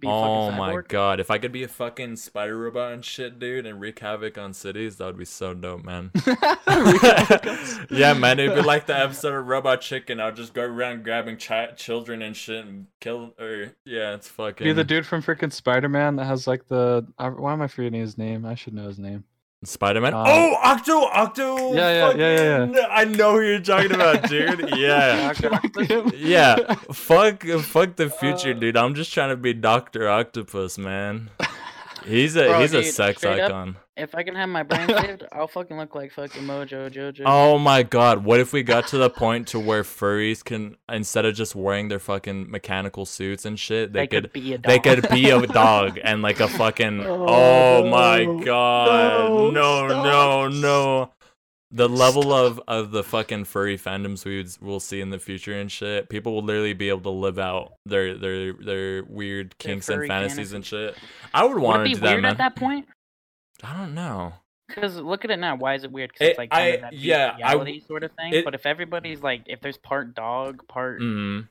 Oh my god! If I could be a fucking spider robot and shit, dude, and wreak havoc on cities, that would be so dope, man. [LAUGHS] [LAUGHS] yeah, man, it'd be like the episode of Robot Chicken. I'll just go around grabbing chi- children and shit and kill. Or yeah, it's fucking. Be the dude from freaking Spider Man that has like the. Uh, why am I forgetting his name? I should know his name. Spider Man. Um, oh, Octo, Octo. Yeah, yeah, yeah, yeah, fucking- I know who you're talking about, dude. [LAUGHS] Yeah. Yeah, fuck, fuck the future, Uh, dude. I'm just trying to be Doctor Octopus, man. He's a Bro, he's a sex straight up, icon. If I can have my brain saved, [LAUGHS] I'll fucking look like fucking Mojo Jojo. Oh my god, what if we got to the point to where furries can instead of just wearing their fucking mechanical suits and shit, they, they could, could be a dog. they could be a dog and like a fucking Oh, oh, my [LAUGHS] god. No, No, no, stop. no. The level of of the fucking furry fandoms we would, will see in the future and shit. People will literally be able to live out their their their weird Their kinks and furry fantasies and shit. I would want to do that, weird man. at that point? I don't know. Because look at it now. Why is it weird? Because It- it's like kind I- of that yeah, I- sort of thing. it- but if everybody's like, if there's part dog, part Mm.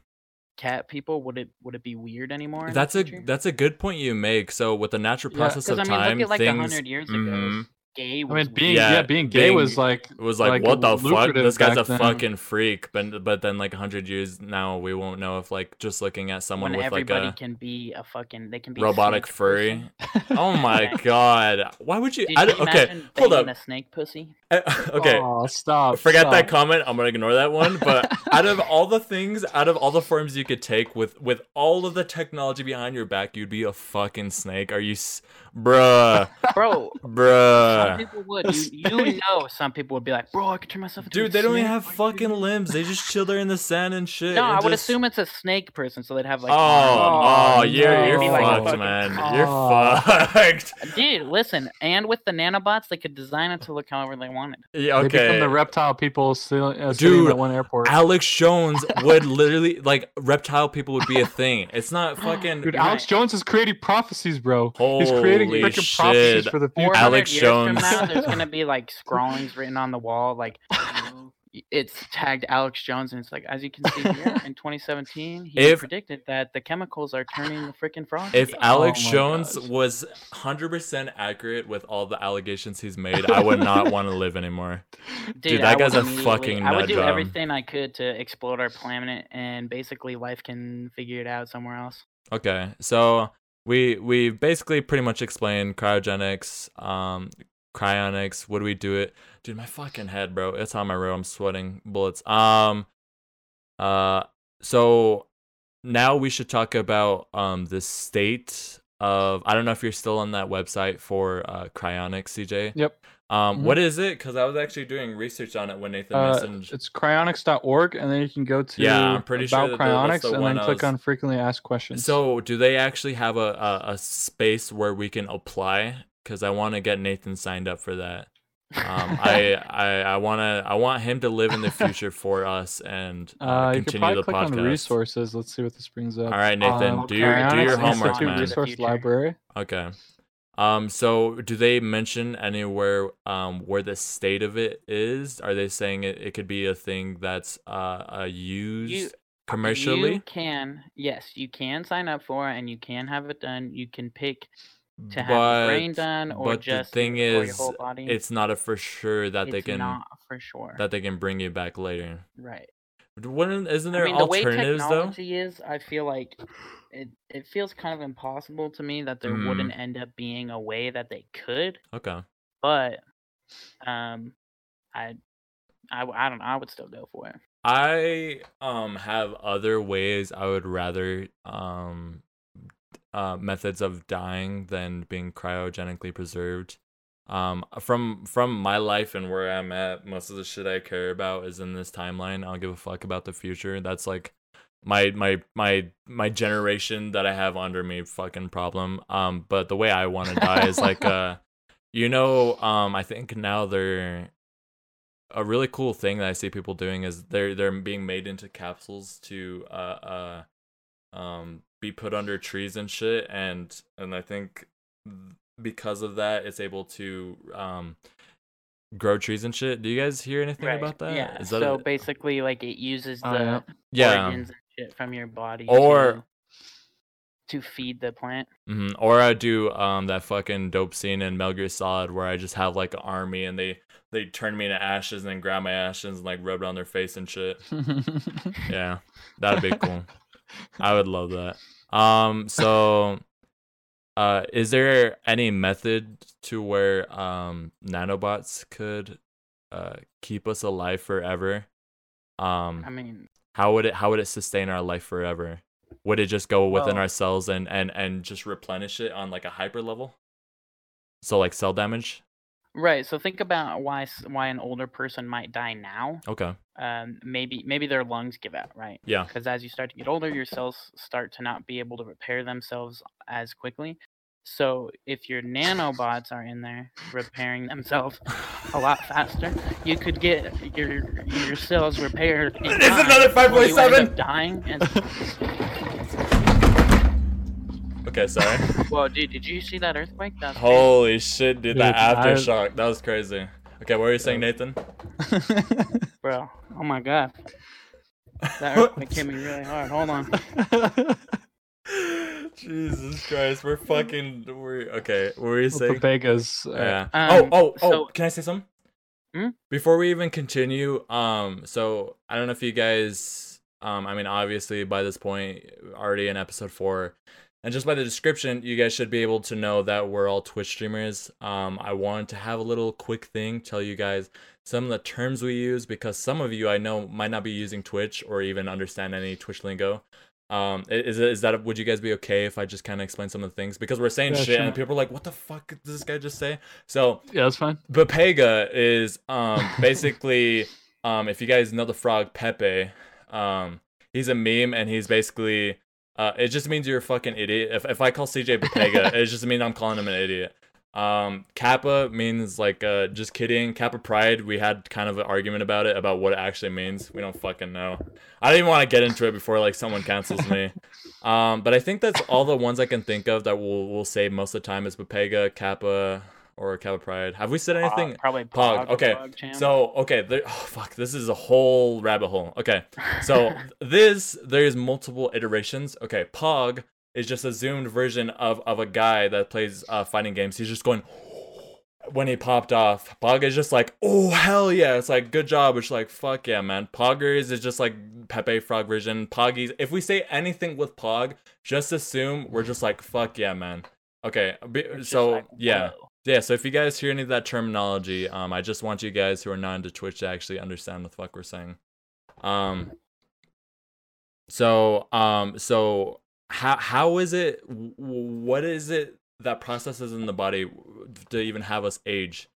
cat people, would it would it be weird anymore? That's a that's a good point you make. So with the natural process Because of I mean, time, look at like things hundred years ago. Gay I was mean, being yeah, Yeah, being gay being- was like it was like, like, what the fuck? This guy's a then. fucking freak. But but then like hundred years now, we won't know if like just looking at someone when with like everybody a can be a fucking they can be robotic furry. Oh my [LAUGHS] god! Why would you? Dude, I don't, you okay, imagine hold banging up. a snake pussy. [LAUGHS] okay, Oh, stop. Forget stop. that comment. I'm gonna ignore that one. But [LAUGHS] out of all the things, out of all the forms you could take with with all of the technology behind your back, you'd be a fucking snake. Are you, s- bruh, Bro, bruh? some bruh? people would. You, you [LAUGHS] know, some people would be like, "Bro, I could turn myself into a Dude, they don't even have What are you fucking limbs. They just chill there in the sand and shit. No, and I would just- assume it's a snake person, so they'd have like. Oh, oh, Oh, you're you're no. Be like a fucked, man. cock. You're Oh. fucked. Dude, listen, and with the nanobots, they could design it to look however they wanted. Yeah, They become okay. the reptile people still uh, Dude, at one airport. Alex Jones [LAUGHS] would literally like reptile people would be a thing. It's not [GASPS] fucking. Dude, Alex right. Jones is creating prophecies, bro. He's creating Holy freaking prophecies shit. for the future. Alex Jones. from now, there's gonna be like scrawlings written on the wall, like [LAUGHS] it's tagged Alex Jones, and it's like, as you can see here, [LAUGHS] in 2017, he If- predicted that the chemicals are turning the freaking frog. If gay. Alex Oh Jones gosh. was 100% accurate with all the allegations he's made, I would not want to live anymore. dude, that I guy's a immediately- fucking I would do job. everything I could to explode our planet, and basically, life can figure it out somewhere else. Okay, so we we basically pretty much explained cryogenics, um, cryonics. What do we do it? Dude, my fucking head, bro. It's on my row. I'm sweating bullets. Um, uh, so now we should talk about um the state of. I don't know if you're still on that website for uh cryonics, CJ. Yep. Um, Mhm. what is it? Because I was actually doing research on it when Nathan Uh, messaged. it's cryonics.org, and then you can go to Yeah, I'm pretty sure about the- that's cryonics, the and then click was- on frequently asked questions. So, do they actually have a, a, a space where we can apply? Because I want to get Nathan signed up for that. Um, [LAUGHS] I I I wanna I want him to live in the future for us and uh, Uh, you could continue probably the click podcast. on resources. Let's see what this brings up. All right, Nathan, Um, do your do your homework, Institute man. Resource Library. Okay. Um. So, do they mention anywhere um where the state of it is? Are they saying it, it could be a thing that's uh, uh used commercially? You can, yes, you can sign up for it and you can have it done. You can pick to have the brain done or but the thing is, it's not a for sure that they It's can not for sure. that they can bring you back later. right. Wouldn't isn't there I mean, the way alternatives though? technology is, I feel like it it feels kind of impossible to me that there Mhm. wouldn't end up being a way that they could, Okay. but um, I, I, I don't know. I would still go for it. I um have other ways I would rather um uh methods of dying than being cryogenically preserved. Um from from my life and where I'm at, most of the shit I care about is in this timeline. I don't give a fuck about the future. That's like my my my my generation that I have under me fucking problem. Um but the way I want to die is like uh [LAUGHS] you know um I think now they're a really cool thing that I see people doing is they're they're being made into capsules to uh uh um be put under trees and shit and and I think because of that it's able to um grow trees and shit. Do you guys hear anything about that? Yeah. Is that so a- basically, like it uses the yeah. organs and shit from your body Or- to, to feed the plant. hmm Or I do um that fucking dope scene in Metal Gear Solid where I just have like an army and they they turn me into ashes and then grab my ashes and like rub it on their face and shit. [LAUGHS] Yeah, that'd be cool. I would love that. Um, so, uh, is there any method to where um nanobots could uh keep us alive forever? Um, I mean, how would it how would it sustain our life forever? Would it just go within Well- our cells and and and just replenish it on like a hyper level? So like cell damage. Right. So think about why why an older person might die now. Okay. Um, maybe maybe their lungs give out, right? Yeah. Because as you start to get older, your cells start to not be able to repair themselves as quickly. So if your nanobots are in there repairing themselves a lot faster, you could get your your cells repaired. It's another you end 5.7. Dying. And, [LAUGHS] [LAUGHS] Okay. Sorry. [LAUGHS] Whoa, dude, did you see that earthquake? That's crazy. Holy shit, dude! That Dude, I- aftershock. That was crazy. Okay, what were you saying, Nathan? [LAUGHS] bro. Oh my god, that [LAUGHS] earthquake hit me really hard. Hold on. Jesus Christ, we're fucking. We're okay. What were you Well, saying? Vegas. uh, Yeah. Um, oh, oh, oh! so- can I say something? Hmm? Before we even continue, um, so I don't know if you guys, um, I mean, obviously by this point, already in episode four, and just by the description, you guys should be able to know that we're all Twitch streamers. Um, I wanted to have a little quick thing, tell you guys some of the terms we use because some of you I know might not be using Twitch or even understand any Twitch lingo. Um, is is that would you guys be okay if I just kind of explain some of the things because we're saying Yeah, shit sure. and people are like, what the fuck did this guy just say? So yeah, that's fine. Pepega is um [LAUGHS] basically um if you guys know the frog Pepe, um he's a meme and he's basically uh it just means you're a fucking idiot. If if I call CJ Pepega, [LAUGHS] it just means I'm calling him an idiot. Um Kappa means like uh just kidding. Kappa Pride, we had kind of an argument about it about what it actually means. We don't fucking know. I didn't even want to get into it before like someone cancels me. [LAUGHS] Um but I think that's all the ones I can think of that we'll we'll say most of the time is Pepega, Kappa, or Kappa Pride. Have we said Pog, anything? probably Pog, Pog. okay, PogChamp. So okay, there, oh fuck, this is a whole rabbit hole. Okay, so [LAUGHS] this there's multiple iterations. Okay, Pog is just a zoomed version of of a guy that plays uh, fighting games. He's just going [GASPS] when he popped off. Pog is just like, oh hell yeah! It's like good job. It's like fuck yeah, man. Poggers is just like Pepe Frog version. Poggies. If we say anything with Pog, just assume we're just like fuck yeah, man. Okay, so like, yeah. Yeah, so if you guys hear any of that terminology, um, I just want you guys who are not into Twitch to actually understand what the fuck we're saying. Um, so, um, so how how is it? What is it that processes in the body to even have us age?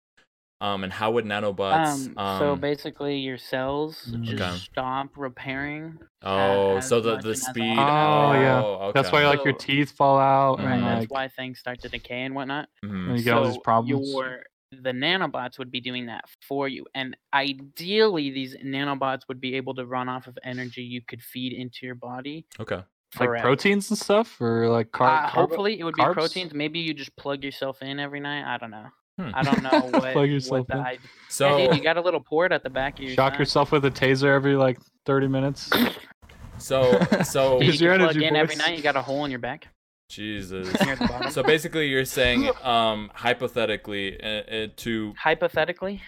Um, and how would nanobots? Um, Um, so basically, your cells just Okay. stop repairing. oh, as so the the speed. often. Oh, yeah. okay. That's why like your teeth fall out Right, Right, and that's why things start to decay and whatnot. Mhm. you get all these problems. Your the nanobots would be doing that for you. And ideally, these nanobots would be able to run off of energy you could feed into your body. Okay. like proteins and stuff, or like car- Uh, carbo- hopefully, it would be carbs? proteins. Maybe you just plug yourself in every night. I don't know. Hmm. I don't know [LAUGHS] what, Plug yourself what the in. I- So yeah, dude, you got a little port at the back of your Shock side. yourself with a taser every like 30 minutes. [LAUGHS] so [LAUGHS] so Dude, you your can plug energy, in every night. You got a hole in your back. Jesus. Near the bottom. So basically, you're saying, um, hypothetically, uh, uh, to Hypothetically,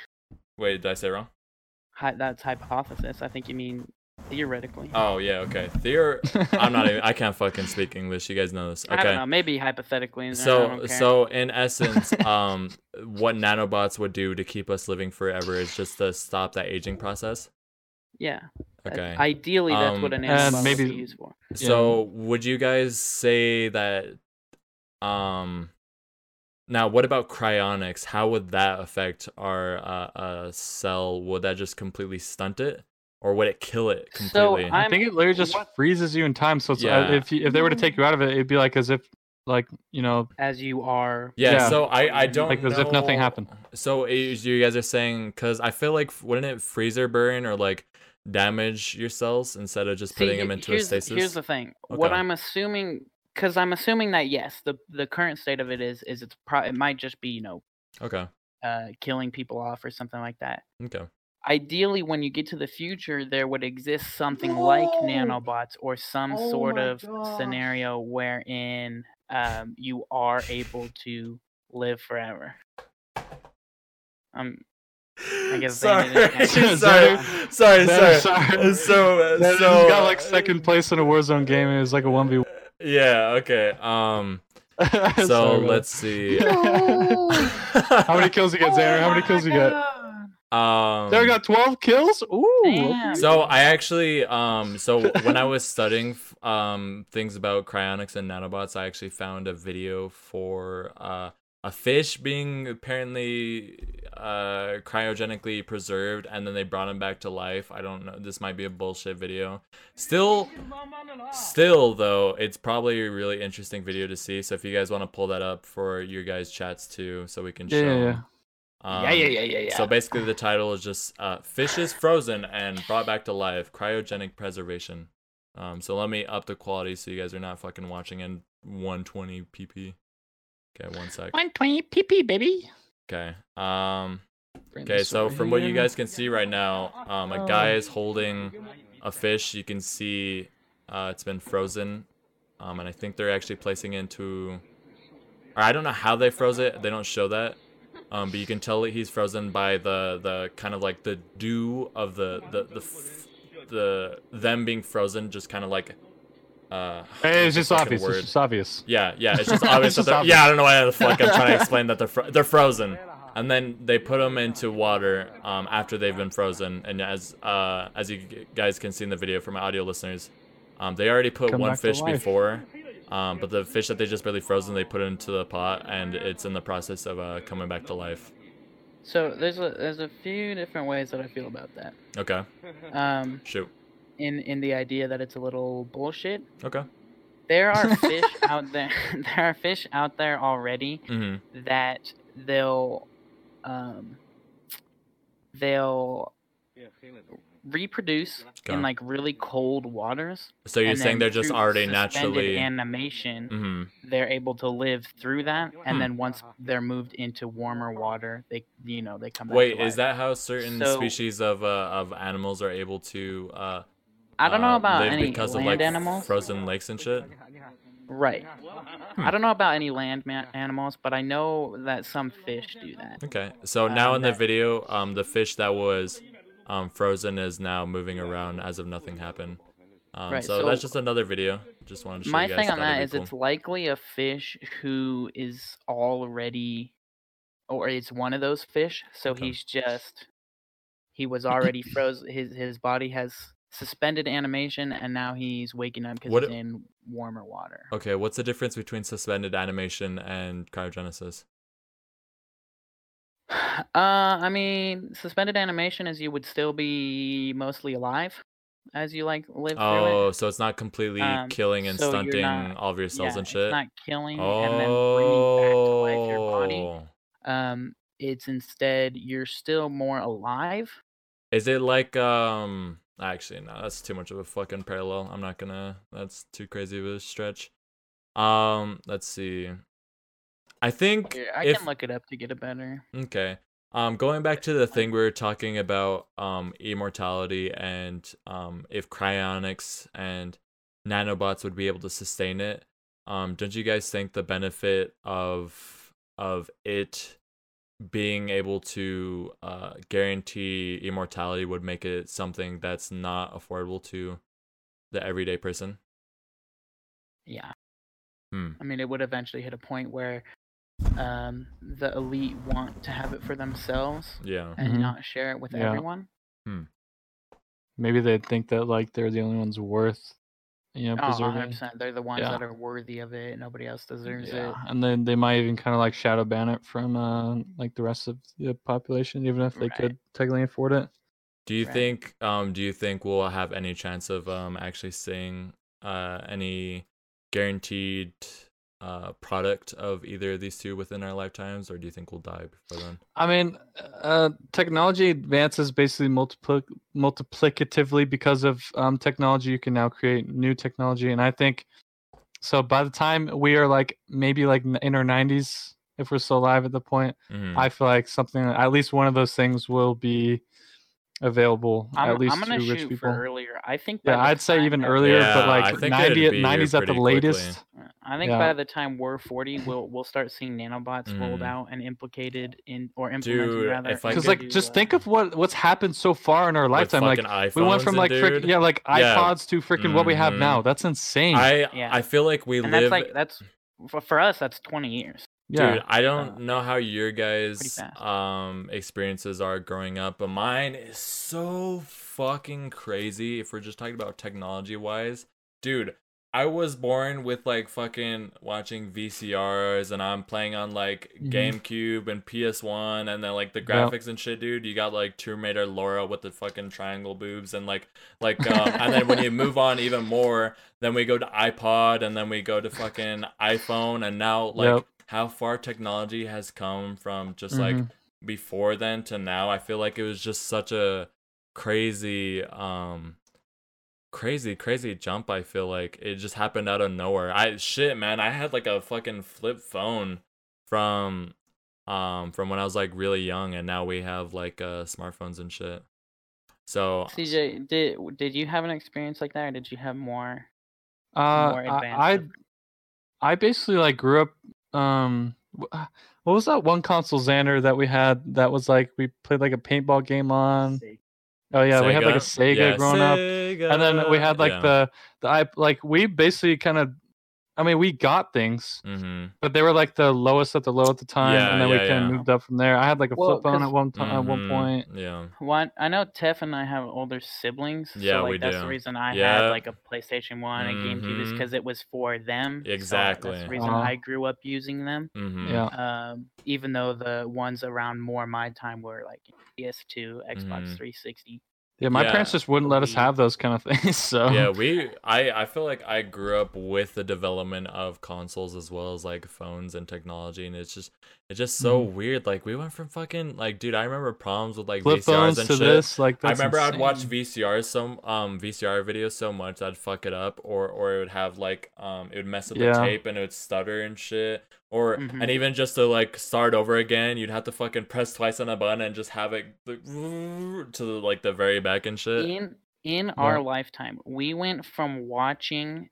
wait, did I say it wrong? hy- that's hypothesis. I think you mean theoretically. Oh yeah, okay. Theor, I'm not even. I can't fucking speak English. You guys know this. Okay. I don't know. Maybe hypothetically. So so in essence, um, what nanobots would do to keep us living forever is just to stop that aging process. yeah. uh, Okay. Ideally, that's what Um, an And nanobot maybe- would be used for. So would you guys say that um now what about cryonics? How would that affect our uh, uh cell? Would that just completely stunt it? Or would it kill it completely? I I'm- think it literally just what- freezes you in time. So it's, uh, Yeah. if you, if they were to take you out of it, it'd be like as if like you know As you are. yeah, yeah. so I I don't Like as if nothing happened. So is- you guys are saying cuz I feel like wouldn't it freezer burn or like damage your cells instead of just See, putting them into here's, a stasis? Here's the thing. What I'm assuming, because I'm assuming that yes, the the current state of it is is it's pro- it might just be you know Okay. uh, killing people off or something like that. Okay. Ideally, when you get to the future, there would exist something like nanobots or some Oh sort of scenario wherein um, you are able to live forever. Um, I guess they sorry, didn't answer. [LAUGHS] [LAUGHS] sorry, sorry, sorry. sorry. So, uh, so he's got like second place in a Warzone game. and It was like a one v. Yeah. Okay. Um. [LAUGHS] So let's see. How many kills you get, Xander? How many kills you get? Um. Xander got 12 kills. Ooh. Damn. So I actually um so when I was studying um things about cryonics and nanobots, I actually found a video for uh a fish being apparently uh cryogenically preserved and then they brought him back to life. I don't know. This might be a bullshit video. Still still though, it's probably a really interesting video to see. So if you guys want to pull that up for your guys chats too so we can Yeah, show yeah, 'em. yeah. Um, yeah, yeah, yeah, yeah, yeah. so basically, the title is just uh, "Fish is frozen and brought back to life: cryogenic preservation." Um, so let me up the quality so you guys are not fucking watching in 120 pp. Okay, one sec. 120 pp, baby. Okay. Um. Okay. So from what you guys can see right now, um, a guy is holding a fish. You can see, uh, it's been frozen. Um, and I think they're actually placing it into. Or I don't know how they froze it. They don't show that. Um, but you can tell that he's frozen by the the kind of like the dew of the the the f- the them being frozen, just kind of like. Uh, Hey, it's just obvious. word? It's just obvious. Yeah, yeah, it's [LAUGHS] just obvious. It's just they're, yeah, I don't know why the fuck I'm trying to explain that they're fro- they're frozen, and then they put them into water um, after they've been frozen. And as uh, as you guys can see in the video for my audio listeners, um, they already put Come one fish before, um, but the fish that they just barely frozen, they put into the pot, and it's in the process of uh, coming back to life. So there's a there's a few different ways that I feel about that. Okay, [LAUGHS] Um, shoot. in in the idea that it's a little bullshit. Okay. There are [LAUGHS] fish out there. [LAUGHS] There are fish out there already hmm that they'll um they'll reproduce in like really cold waters. So you're saying they're just already naturally. animation. hmm They're able to live through that, and Hmm. then once they're moved into warmer water, they you know they come back. Wait, is that how certain So- species of uh, of animals are able to? Uh, I don't know uh, about live any because land of like animals. frozen lakes and shit. Right. Hmm. I don't know about any land ma- animals, but I know that some fish do that. Okay, so now Um, in the video, um, the fish that was um frozen is now moving around as if nothing happened. Um, Right, so, so- that's just another video. Just wanted to show My you guys. thing on that is cool. it's likely a fish who is already, or it's one of those fish. So Okay. he's just, he was already [COUGHS] frozen. His his body has suspended animation, and now he's waking up because he's in warmer water. Okay, what's the difference between suspended animation and cryogenesis? [SIGHS] Uh, I mean, suspended animation is you would still be mostly alive as you like live through Oh, it. so it's not completely Um, killing and so you're stunting not- all of your cells yeah, and shit. It's not killing and then bringing back to life your body. Oh, Um, it's instead you're still more alive. Is it like um? Actually, no, that's too much of a fucking parallel. I'm not gonna. That's too crazy of a stretch. Um, let's see. I think Here, I if can look it up to get a better. Okay. Um, going back to the thing we were talking about, um, immortality and um, if cryonics and nanobots would be able to sustain it. Um, don't you guys think the benefit of of it being able to uh, guarantee immortality would make it something that's not affordable to the everyday person? Yeah. Hmm. I mean, it would eventually hit a point where um, the elite want to have it for themselves Yeah. and Mhm. not share it with Yeah. everyone. Maybe they think that like they're the only ones worth, you know, Oh, preserving. 100%. They're the ones Yeah. that are worthy of it. Nobody else deserves Yeah, it. and then they might even kind of like shadow ban it from uh, like the rest of the population, even if they Right. could technically afford it. Do you Right. think um do you think we'll have any chance of um actually seeing uh any guaranteed uh product of either of these two within our lifetimes or do you think we'll die before then? I mean, uh, technology advances basically multipli- multiplicatively because of um, technology. You can now create new technology, and I think so. By the time we are like maybe like in our nineties, if we're still alive at the point, Mhm. I feel like something at least one of those things will be available I'm, at least I'm gonna to rich shoot people. for earlier. I think. Yeah, I'd say even earlier, Yeah, but like think 90 it'd be here 90s at the pretty quickly. latest. I think Yeah. by the time we're 40, we'll we'll start seeing nanobots rolled Mhm. out and implicated in or implemented Dude, rather. if Because like, into, just uh, think of what what's happened so far in our lifetime. Like we went from like frick, yeah, like Yeah. iPods to freaking what we have Mhm. now. That's insane. I Yeah. I feel like we and live that's like that's for, for us. That's 20 years. Yeah. Dude, I don't Uh, know how your guys' um experiences are growing up, but mine is so fucking crazy. If we're just talking about technology wise, dude, I was born with like fucking watching VCRs, and I'm playing on like Mhm. GameCube and PS1, and then like the Yep. graphics and shit, dude. You got like Tomb Raider Laura with the fucking triangle boobs, and like [LAUGHS] like um, and then when you move on even more, then we go to iPod, and then we go to fucking iPhone, and now like Yep. How far technology has come from just like Mhm. before then to now i feel like it was just such a crazy um crazy crazy jump i feel like it just happened out of nowhere i shit man i had like a fucking flip phone from um from when i was like really young and now we have like uh smartphones and shit so CJ, did did you have an experience like that, or did you have more Uh, more I, advanced? I of- I basically like grew up. Um, uh, what was that one console Xander that we had that was like we played like a paintball game on? Oh yeah, we had like a Sega Yeah, growing up, and then we had like yeah. the the i like we basically kind of. I mean, we got things, mm-hmm. but they were like the lowest at the low at the time, Yeah, and then we yeah, kind of yeah. moved up from there. I had like a Well, flip phone at one time, at one point. Mm-hmm. yeah One, I know Tef and I have older siblings. Yeah, so like we that's do. the reason I Yeah. had like a PlayStation One and GameCube is because it was for them. so Exactly. that's the reason Uh-huh. I grew up using them. mm-hmm. Yeah, Um, even though the ones around more my time were like PS2, Xbox Mhm. 360. Yeah. My Yeah. parents just wouldn't let us mm-hmm. have those kind of [LAUGHS] things. So yeah we i i feel like i grew up with the development of consoles as well as like phones and technology and it's just it's just so Mhm. weird like we went from fucking like dude i remember problems with like flip vcrs and to shit this, like I that's remember I'd watch. VCRs some um VCR videos so much I'd fuck it up or or it would have like um it would mess up Yeah. the tape and it would stutter and shit or Mhm. and even just to like start over again you'd have to fucking press twice on a button and just have it like, to like the very back and shit. In in our lifetime, we went from watching.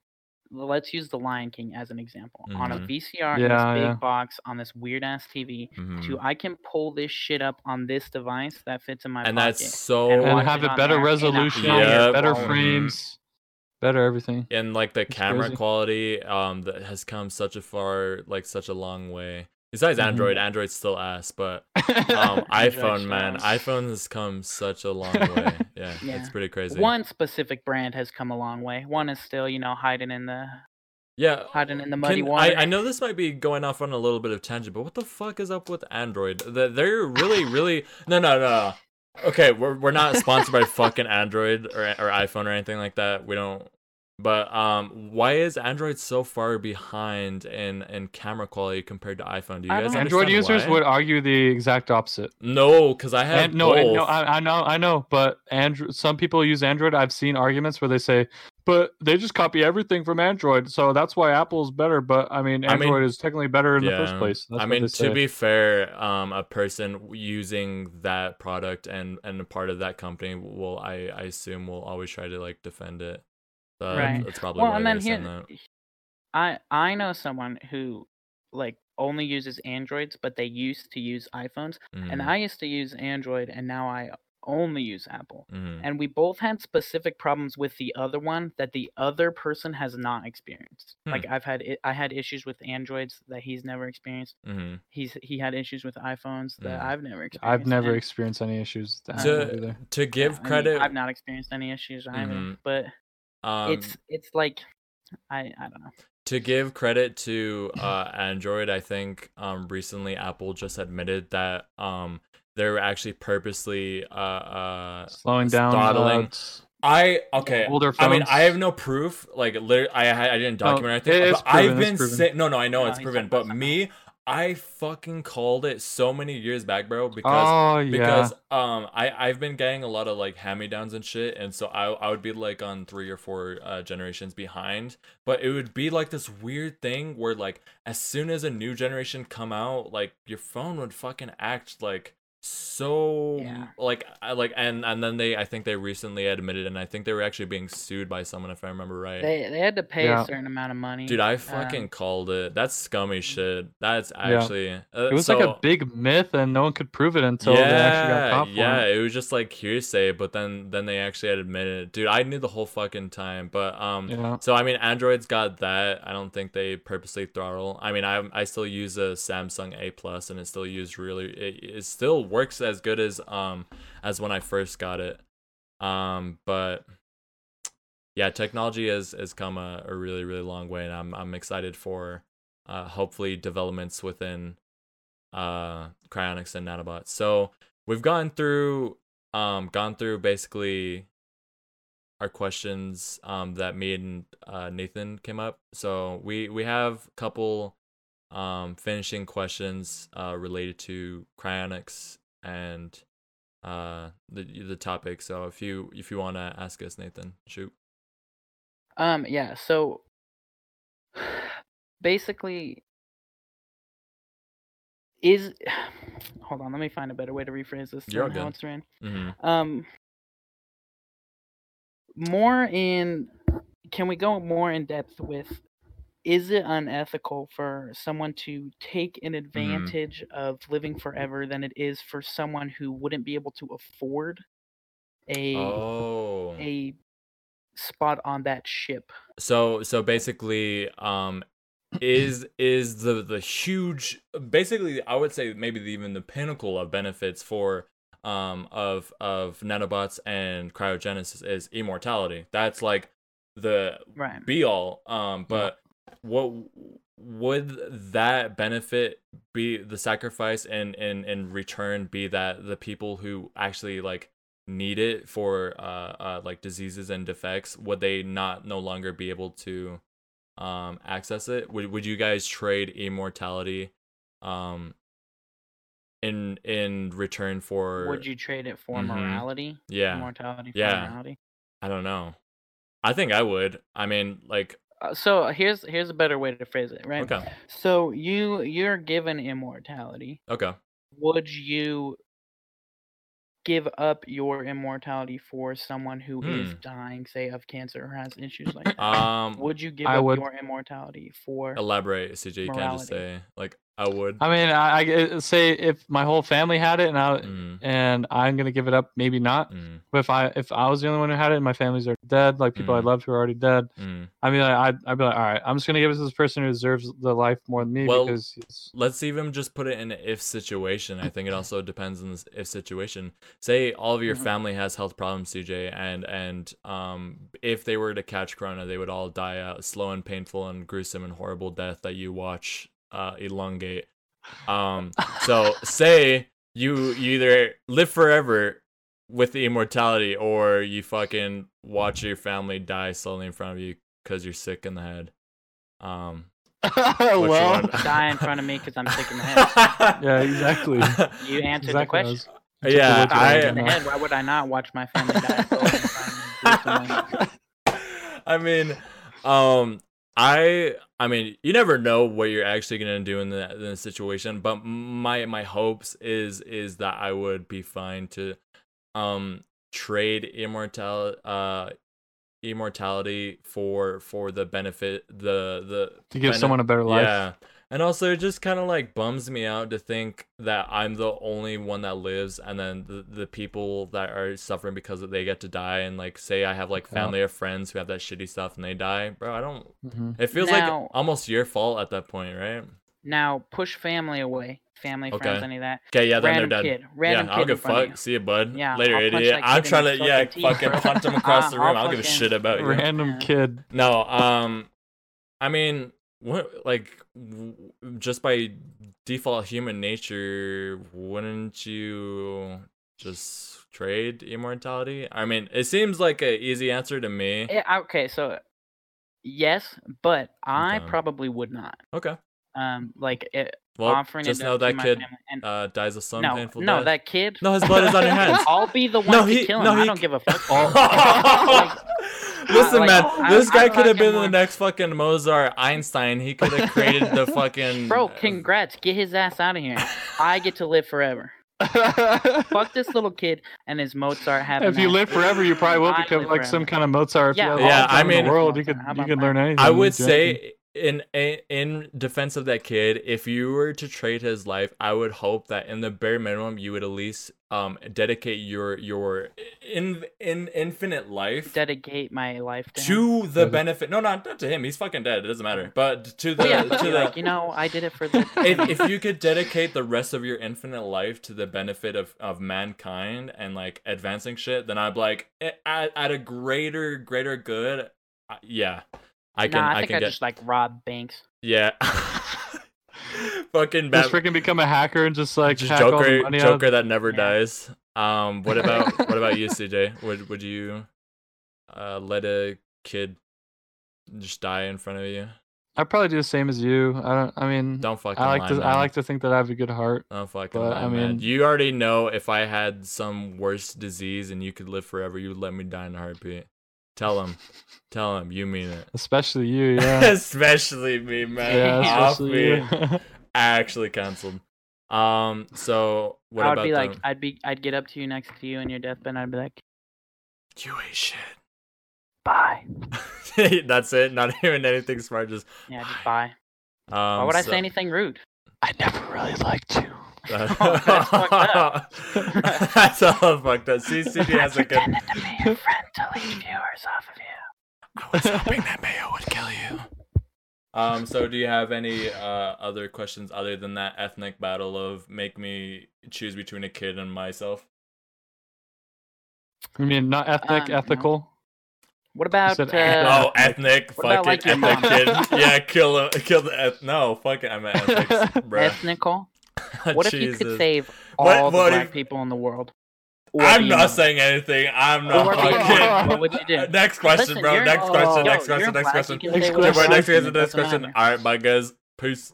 Let's use The Lion King as an example on a Mhm. VCR in this big yeah. box on this weird ass TV. Mhm. To I can pull this shit up on this device that fits in my and pocket. that's so and and have it it on better there a resolution, higher better quality. frames, better everything. and like the It's camera crazy. quality um that has come such a far like such a long way besides Mhm. android android's still ass but [LAUGHS] um iphone man iphone has come such a long [LAUGHS] way yeah, Yeah. it's pretty crazy One specific brand has come a long way. One is still, you know, hiding in the yeah hiding in the muddy Can- water. I, I know this might be going off on a little bit of tangent, but what the fuck is up with Android? That they're really, really no, no, no. Okay, we're we're not sponsored by [LAUGHS] fucking Android or or iPhone or anything like that. We don't But um, why is Android so far behind in in camera quality compared to iPhone? Do you guys Android users why? would argue the exact opposite. no, because I have And, no, and- no, I, I know, I know, but Android. Some people use Android. I've seen arguments where they say, "But they just copy everything from Android, so that's why Apple's better." But I mean, I mean- Android is technically better in the first place. That's I mean, to say. be fair, um, a person using that product and and a part of that company will, I, I assume, will always try to like defend it. So Right. That's probably well, why and then here, that. I I know someone who like only uses Androids, but they used to use iPhones, and Mhm, I used to use Android, and now I only use Apple. mhm. And we both had specific problems with the other one that the other person has not experienced. Hmm. Like I've had i- I had issues with Androids that he's never experienced. Mhm. He's he had issues with iPhones that Mm. I've never experienced. I've never and- experienced any issues with To- either. To yeah, give I mean, credit, I've not experienced any issues either. Mhm. But um, it's it's like I I don't know. to give credit to uh, Android, I think um, recently Apple just admitted that um, they're actually purposely uh, uh, Slowing down. throttling. uh, s- I okay. Older phones. I mean. I have no proof. Like, literally, I I didn't No, document anything. it is but I've been proven. saying no, no. I know No, it's proven, but something me, I fucking called it so many years back, bro. Because oh yeah. because um I I've been getting a lot of like hand me downs and shit, and so I I would be like on three or four uh, generations behind, but it would be like this weird thing where like as soon as a new generation come out, like your phone would fucking act like so Yeah. like I like and and then they I think they recently admitted and I think they were actually being sued by someone if I remember right. They they had to pay Yeah. a certain amount of money. Dude, I um, fucking called it. That's scummy shit. That's Yeah. actually. Uh, it was like a big myth, and no one could prove it until they actually got caught for yeah, it. it was just like hearsay, but then then they actually had admitted it. Dude, I knew the whole fucking time. But um Yeah. so I mean Android's got that. I don't think they purposely throttle. I mean I I still use a Samsung A plus and it still used really it, it still works as good as um as when I first got it. Um but yeah, technology has has come a, a really really long way and I'm I'm excited for uh hopefully developments within uh cryonics and nanobots so we've gone through um gone through basically our questions um that me and uh nathan came up so we we have a couple um finishing questions uh related to cryonics and uh the the topic so if you if you want to ask us nathan shoot Um, yeah, so basically is hold on, let me find a better way to rephrase this You're how good. it's written. mm-hmm. Um more in can we go more in depth with is it unethical for someone to take an advantage of living forever than it is for someone who wouldn't be able to afford a oh a spot on that ship? so so basically um is is the the huge basically i would say maybe the, even the pinnacle of benefits for um of of nanobots and cryogenesis is immortality that's like the Right. be all um but what would that benefit be the sacrifice and in in return be that the people who actually like need it for uh, uh like diseases and defects would they not no longer be able to um access it would would you guys trade immortality um in in return for Would you trade it for Mhm. morality? yeah Immortality for Yeah. morality? i don't know i think i would i mean like so here's here's a better way to phrase it, right? okay So you you're given immortality. okay Would you give up your immortality for someone who is Hmm. dying, say, of cancer or has issues like that? um would you give I up would. your immortality for elaborate cj you can't just say like i would I mean, I, I uh, say if my whole family had it, and I Mm, and I'm gonna give it up, maybe not. mm, But if I if I was the only one who had it, and my family's are dead, like people I Mm. loved who are already dead. I mean, I'd, I'd be like, all right, I'm just gonna give it to this person who deserves the life more than me Well, because he's, let's even just put it in an if situation. I think it also depends on this if situation. Say all of your Mhm. family has health problems, CJ, and and um if they were to catch corona, they would all die a slow and painful and gruesome and horrible death that you watch uh elongate. Um so say you you either live forever with the immortality or you fucking watch your family die slowly in front of you because you're sick in the head. Um, [LAUGHS] well. Die in front of me because I'm sick in the head. [LAUGHS] yeah, exactly. You answered Exactly the I question. was- yeah, I, out in the head. Why would I not watch my family die? [LAUGHS] Go in front of me, do something. I mean, um, I, I mean, you never know what you're actually gonna do in the in the situation. But my my hopes is is that I would be fine to, um, trade immortal uh immortality for for the benefit the the to give someone a better life. yeah. And also, it just kind of like bums me out to think that I'm the only one that lives, and then the, the people that are suffering because they get to die, and like say I have like Yeah. family or friends who have that shitty stuff and they die, bro. I don't. Mhm. It feels Now- like almost your fault at that point, right? Now push family away. Family, friends, any of that. Okay, yeah, then Random they're dead. kid. Random yeah, kid I don't give a fuck. you. See you, bud. Yeah, Later, I'll punch idiot. I'm trying to, yeah, fucking teeth, fucking punch him across [LAUGHS] the I'll room. I don't give a shit about you. Random kid. No, um, I mean, what like w- just by default human nature, wouldn't you just trade immortality? I mean, it seems like a easy answer to me. Yeah, okay, so yes, but I Okay. probably would not. Okay, Um, like it, well, offering just it know to that kid. And uh dies a slow no, painful no, death. that kid. No, his blood is on your [LAUGHS] hands. I'll be the one No, to he- kill him. no, I he- don't give a fuck. [LAUGHS] Listen, like, man, I- this guy could have been fucking the next fucking Mozart, Einstein. He could have [LAUGHS] created the fucking Bro, uh, congrats. Get his ass out of here. [LAUGHS] I get to live forever. [LAUGHS] Fuck this little kid and his Mozart having if you live forever, you probably will I become live like some kind of Mozart. Yeah, Yeah, the time I in mean- the world, you could How you about could learn anything. I would do anything. say in in in defense of that kid, if you were to trade his life, I would hope that in the bare minimum you would at least um dedicate your your in in infinite life dedicate my life to, to the Yeah. benefit. No, not not to him. He's fucking dead. It doesn't matter. But to the yeah, to the like, you know, I did it for the. [LAUGHS] if, if you could dedicate the rest of your infinite life to the benefit of, of mankind and like advancing shit, then I'd be like eh, at, at a greater greater good. uh, yeah, I can nah, I I, think can I get just like rob banks. yeah. [LAUGHS] Fucking Just freaking become a hacker and just like Just hack all the Joker, out Joker that never Yeah. dies. Um, what about [LAUGHS] what about you, CJ? Would would you uh let a kid just die in front of you? I'd probably do the same as you. I don't. I mean, Don't fucking I like lie, to. I like to think that I have a good heart. Oh fucking But, lie, I man. mean- You already know if I had some worse disease and you could live forever, you would let me die in a heartbeat. Tell him. Tell him you mean it. Especially you, [LAUGHS] yeah. especially me, man. yeah, Off especially me. you. [LAUGHS] Actually canceled. Um, so what I would about be like, them? I'd be, I'd get up to you next to you in your deathbed. and I'd be like, You ain't shit. bye. [LAUGHS] That's it. Not even anything smart. Just Yeah, just bye. um, Why would I so- say anything rude? I never really liked you. That's That's fucked up. That's all fucked up. See, CJ has a good. Pretending to be your friend to lead viewers off of you. I was hoping that Mayo would kill you. Um. So, do you have any uh other questions other than that ethnic battle of make me choose between a kid and myself? I mean, not ethnic, Um, no. ethical. What about? Uh, oh, ethnic, what about, fucking like, your ethnic mom? kid. [LAUGHS] Yeah, kill him. Kill the eth- No, fuck it. I'm at ethics, [LAUGHS] bro. ethnical? [LAUGHS] What if you could save all what the black if- people in the world? Or I'm not Indians? saying anything. I'm not Or fucking. Indians. [LAUGHS] What would you do? Next question, Listen, bro. you're- Next question. Yo, next you're question. Next question. Next can say question. Next question. want, Next question. doesn't All matter. right, bye guys. Peace.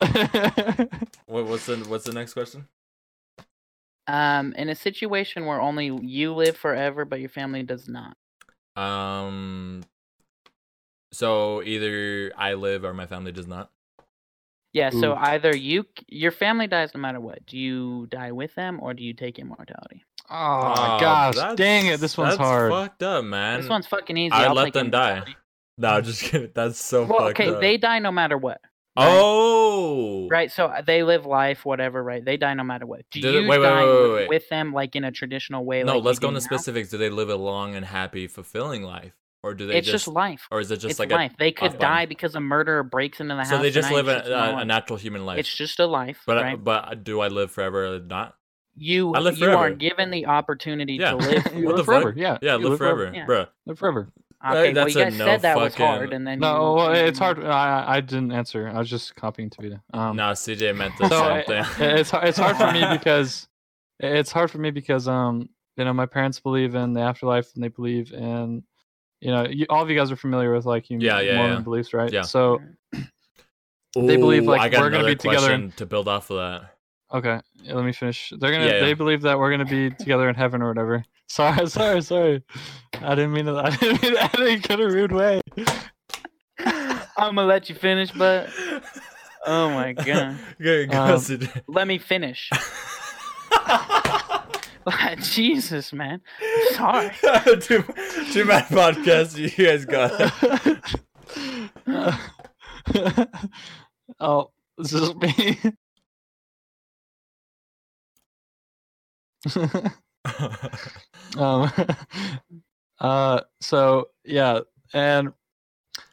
I [LAUGHS] What, what's the What's the next question? Um, in a situation where only you live forever, but your family does not. Um. So either I live or my family does not. Yeah, so Ooh. either you, your family dies no matter what. Do you die with them, or do you take immortality? Oh, Aw, gosh, dang it! This one's that's hard. Fucked up, man. this one's fucking easy. I'd I'll let them die. No, I'm just [LAUGHS] kidding. That's so Well, fucked okay, up. they die no matter what. right? Oh. Right, so uh, they live life, whatever. Right, they die no matter what. Do Do you wait, wait, die wait, wait, with- wait. with them, like in a traditional way? No, like let's go into now? specifics. Do they live a long and happy, fulfilling life, or do they It's just, life. or is it just it's like life. they could die button? because a murderer breaks into the house. So they just live a, a, a natural human life. It's just a life, but right? but do I live forever or not? you I live you are given the opportunity Yeah. to [LAUGHS] live. You live forever. fuck? Yeah, Yeah, you live forever, Yeah. bruh. Live forever. Okay, well, that's you a guys no said that was hard, and then No, you, well, it's hard. I I didn't answer. I was just copying Tavita. Um, no, CJ meant the so same it- thing. [LAUGHS] it's hard- it's hard for me [LAUGHS] because it's hard for me because um you know my parents believe in the afterlife and they believe in you know, you, all of you guys are familiar with like you Yeah, yeah, Mormon yeah. beliefs, right? Yeah. So They believe, like, we're gonna be together question in- to build off of that. Okay, yeah, let me finish. They're gonna. Yeah, yeah. They believe that we're gonna be [LAUGHS] together in heaven or whatever. Sorry, [LAUGHS] sorry, sorry. I didn't mean to. I didn't mean to add it in a rude way. [LAUGHS] I'm gonna let you finish, but oh my god, Go- go, Um, let me finish. [LAUGHS] Jesus, man. Sorry. [LAUGHS] too, too bad podcast. You guys got it. [LAUGHS] oh, this is me. um, uh, so yeah, and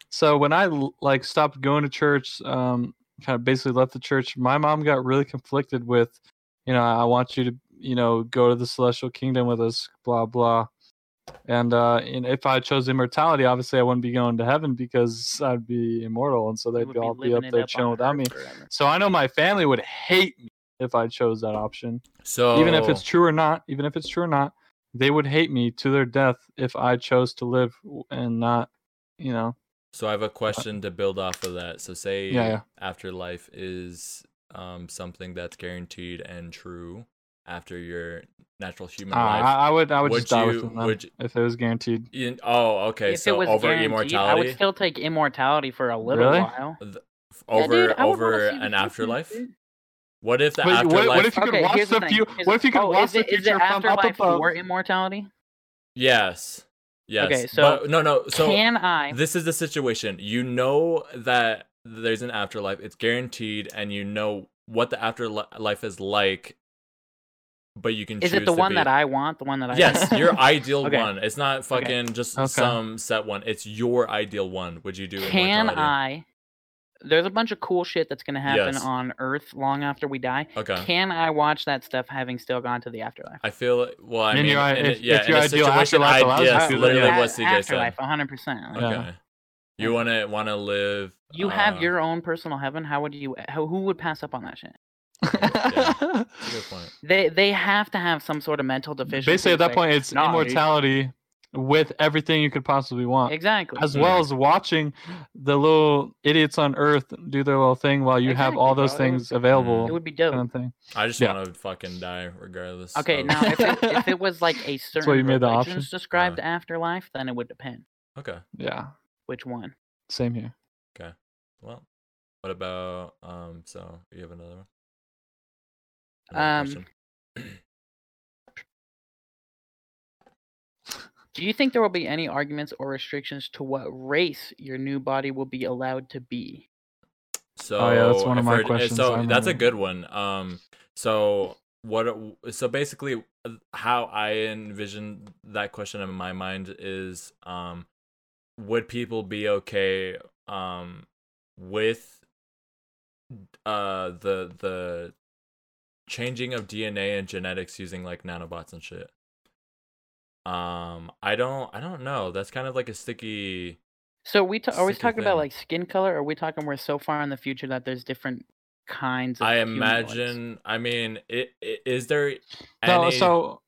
so when I like stopped going to church, um, kind of basically left the church. My mom got really conflicted with, you know, I want you to, you know, go to the celestial kingdom with us, blah blah. And uh, and if I chose immortality, obviously I wouldn't be going to heaven because I'd be immortal, and so they'd be all be up there on chilling without me. Forever. So I know my family would hate me if I chose that option so even if it's true or not, even if it's true or not, they would hate me to their death if I chose to live and not, you know. So I have a question to build off of that. So say Yeah, yeah. afterlife is um something that's guaranteed and true after your natural human Uh, life. I, I would, I would, Would just die you- within them would you- if it was guaranteed. You- oh, okay. if so it was over guaranteed, I would still take immortality for a little Really? while. Th- f- Yeah, over dude, I would wanna over an afterlife. dude. What if the Wait, what- afterlife? what if you could okay, watch here's the thing. Is- what if you could oh, watch is the it, is future it from up afterlife above? or immortality? Yes. Yes. Okay, so but, no, no. So Can I? this is the situation. You know that there's an afterlife. It's guaranteed, and you know what the afterlife is like. But you can. Is choose it the one be- that I want? The one that I Yes, your [LAUGHS] ideal Okay. one. It's not fucking just Okay. some set one. It's your ideal one. Would you do? It? Can? I? There's a bunch of cool shit that's gonna happen Yes. on Earth long after we die. Okay. Can I watch that stuff having still gone to the afterlife? I feel well. I In mean, your i- in, if- yeah, if in your a ideal situation, afterlife I, yes, to, literally yeah. what CJ afterlife, said. 100. percent Yeah. Okay. You want to want to live. You have uh, your own personal heaven. How would you? How, who would pass up on that shit? That's good point. [LAUGHS] They they have to have some sort of mental deficiency. Basically, at that say, point, it's "Nah, dude." immortality with everything you could possibly want. Exactly. As Mhm. well as watching the little idiots on Earth do their little thing while you have all those bro. It things would- available, it would be dope. kind of thing. I just Yeah. want to fucking die regardless. Okay, of- now if it, [LAUGHS] if it was like a certain why you made the religion's option? described Uh. afterlife, then it would depend okay. Yeah, which one. same here. Okay. Well, what about um? So you have another one? Um, [CLEARS THROAT] Do you think there will be any arguments or restrictions to what race your new body will be allowed to be? So Oh, yeah, that's one of my heard- uh, questions, So I that's a good one. Um, so what? So basically, uh, how I envision that question in my mind is, um, would people be okay, um, with, uh, the the changing of DNA and genetics using like nanobots and shit? Um, I don't, I don't know. That's kind of like a sticky. So we ta- are we talking about like skin color? Or are we talking we're so far in the future that there's different kinds of I humanoids? imagine. I mean, i i- is there No, any? so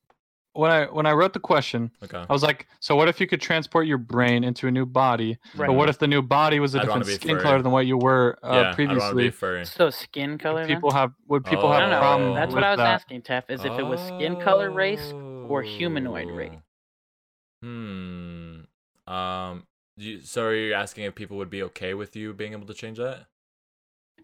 when I when I wrote the question, okay. I was like, so what if you could transport your brain into a new body? Right. But what if the new body was a I'd different skin furry. color than what you were uh, yeah, I want be previously? a furry. So skin color. Would then? people have would people Oh. Have a problem That's with what I was that? asking, Tef. Is if it was skin color race or humanoid race. Oh. Hmm. Um. You, so are you asking if people would be okay with you being able to change that?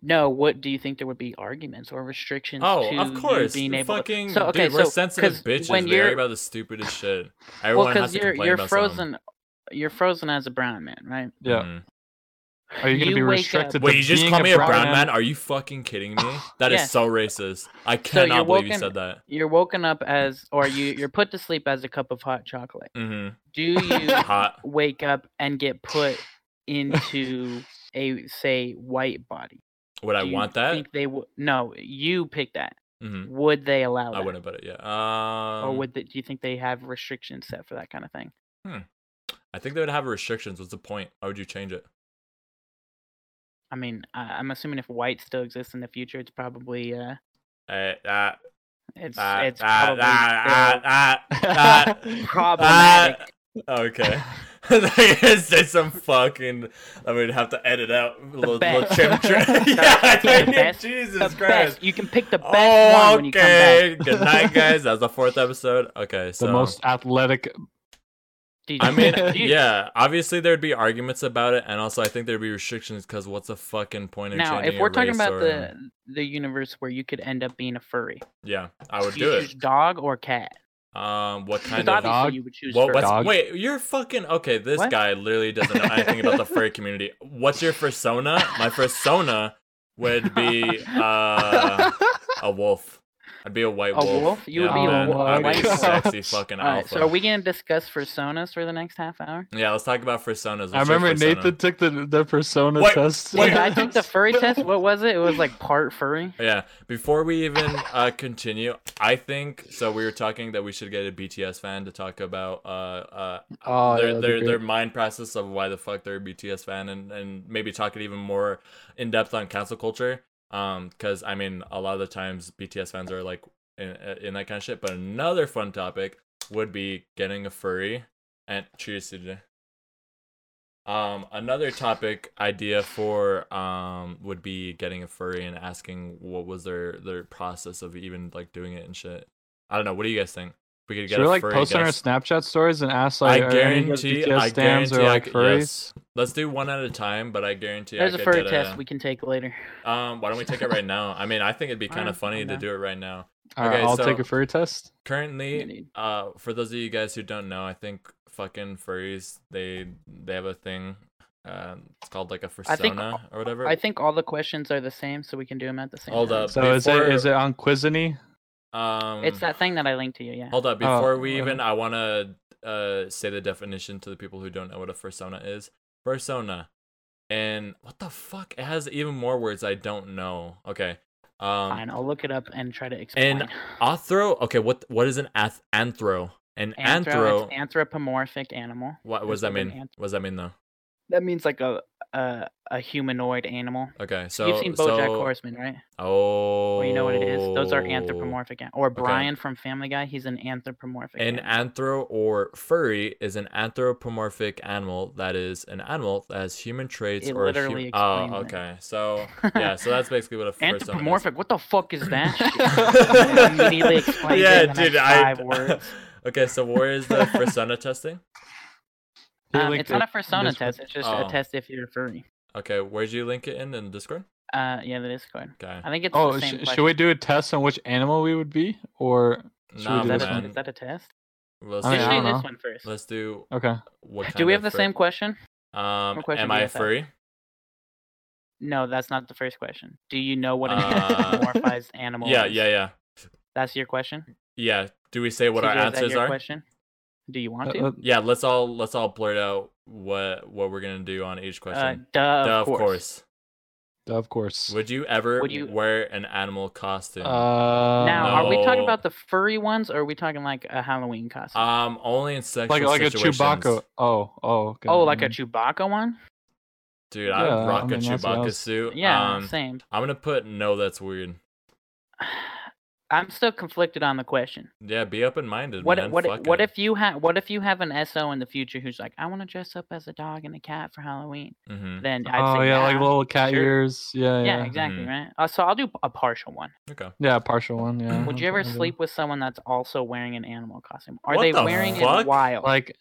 No, what do you think there would be arguments or restrictions Oh, to of course. being able fucking, to? So okay, dude, we're so sensitive 'cause bitches. when We argue you're about the stupidest [SIGHS] shit. well, Everyone has because to you're complain you're about something. frozen, you're frozen as a brown man, right? Yeah. Mhm. Are you gonna be restricted? up- to Wait, you just being call me a brown brown man? Are you fucking kidding me? [SIGHS] That is Yes. so racist. I cannot you're believe you said that. You're woken up as, or you you're put to sleep as a cup of hot chocolate. Mm-hmm. Do [LAUGHS] you Hot. wake up and get put into a say white body? Would I want that? Think they would? No, you pick that. Mm-hmm. Would they allow that? I wouldn't, but yeah. Um, or would they, do you think they have restrictions set for that kind of thing? I think they would have restrictions. What's the point? Why would you change it? I mean, I, I'm assuming if white still exists in the future, it's probably uh, Uh, ah, it's ah, it's ah, probably ah. [LAUGHS] problematic. Okay. [LAUGHS] [LAUGHS] [LAUGHS] say some fucking. I would have to edit out a little, little best. trim trim. [LAUGHS] [LAUGHS] The- yeah, the best- Jesus the Christ. best. You can pick the best Oh, one when you come okay. back. Good night, guys. That was the fourth episode. Okay, so the most athletic. I mean, yeah. Obviously, there'd be arguments about it, and also I think there'd be restrictions because what's the fucking point of Now, if we're your talking about or- the the universe where you could end up being a furry, yeah, I would do do it. dog or cat? Um, what [LAUGHS] kind of obviously dog? you would choose What, what's Dog? wait? You're fucking okay. This What? guy literally doesn't know anything about the furry community. What's your persona? My [LAUGHS] persona would be uh, a wolf. I'd be a white A wolf. wolf? You would Yeah, be a man. wolf. I'd be a sexy fucking [LAUGHS] All right, alpha. so are we gonna discuss personas for the next half hour? yeah, let's talk about personas. What's I remember persona? Nathan took the the persona Wait, test. wait. I took the furry test. [LAUGHS] What was it? It was like part furry. Yeah, before we even uh, continue, I think so. We were talking that we should get a BTS fan to talk about uh, uh, Oh, their that'd their, their mind process of why the fuck they're a BTS fan, and, and maybe talk it even more in depth on cancel culture. Um, because I mean, a lot of the times BTS fans are like in in that kind of shit. But another fun topic would be getting a furry. And cheers. Um, another topic idea for um would be getting a furry and asking what was their their process of even like doing it and shit. I don't know. What do you guys think? We could get Should we like furry post on our. Snapchat stories and ask like, I are any of guarantee. BTS I stands guarantee. or like c- furries? yes. Let's do one at a time, but I guarantee There's I a could furry get test a- we can take later. Um, why don't we take it right now? I mean, I think it'd be [LAUGHS] kind of funny to do it right now. All right, Okay, I'll so- take a furry test. Currently, uh, for those of you guys who don't know, I think fucking furries they they have a thing. Um, it's called like a I think- persona or whatever. I think all the questions are the same, so we can do them at the same Hold time. up. So is it before- is it on Quizany? Um, It's that thing that I linked to you. Yeah. Hold up, Oh, before we uh, even, I want to uh say the definition to the people who don't know what a persona is. Persona, and what the fuck? It has even more words I don't know. Okay, um, Fine, I'll look it up and try to explain. [LAUGHS] And anthro. Okay, what what is an ath- anthro? An anthro. Anthro, it's anthropomorphic animal. what, what does that like an mean? anth- what does that mean though? That means like a a, a humanoid animal. Okay, so You've seen BoJack so, Horseman, right? Oh, Well, you know what it is. Those are oh, anthropomorphic. an- Or Brian from Family Guy, he's an anthropomorphic. An animal. anthro or furry is an anthropomorphic animal that is an animal that has human traits It or literally oh explains it. okay so [LAUGHS] yeah so that's basically what a. Anthropomorphic. What the fuck is that? [LAUGHS] [LAUGHS] Immediately yeah dude I five words. okay so where is the persona testing Um, linked it's not a persona this test. It's just Oh. a test if you're a furry. okay where'd you link it in in discord Uh, yeah, that is good. okay I think it's Oh, the sh- same should we do a test on which animal we would be, or should Nah, we do Is this that, a, one? is that a test? let's, I mean, do this know. one first. let's do Okay. what Do we have the fur- same question? um question am do you I a furry No, that's not the first question. Do you know what an Uh, anthropomorphized animal [LAUGHS] yeah is? yeah yeah That's your question? yeah do we say what our CJ, is that answers your are Question? Do you want Uh, to? uh, yeah let's all let's all blurt out what what we're gonna do on each Uh, question duh, Duh, of course. of course. Would you ever Would you- wear an animal costume? Uh, Now, are we talking about the furry ones, or are we talking like a Halloween costume? um, only in sexual like like a. Chewbacca? Oh, oh, okay. oh, like a. Chewbacca one? Dude, I Yeah, would rock I mean, a that's what I Chewbacca was- suit. Yeah, um, same. I'm gonna put no. That's weird. [SIGHS] [SIGHS] I'm still conflicted on the question. Yeah, be open minded. What man. what Fuck what it. if you have what if you have an SO in the future who's like, I want to dress up as a dog and a cat for Halloween? Mhm. Then I'd Oh say yeah, like little cat sure. ears. Yeah, Yeah, yeah, exactly, Mhm. right? Uh, so I'll do a partial one. Okay. yeah. A partial one. Yeah. Would you ever what I do. sleep with someone that's also wearing an animal costume? Are What they the wearing fuck? it wild? Like,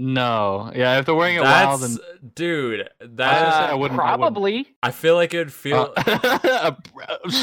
no. Yeah, if they're wearing it wild, That's then dude. I That say I wouldn't- I wouldn't. probably. I feel like it would feel. Uh, [LAUGHS]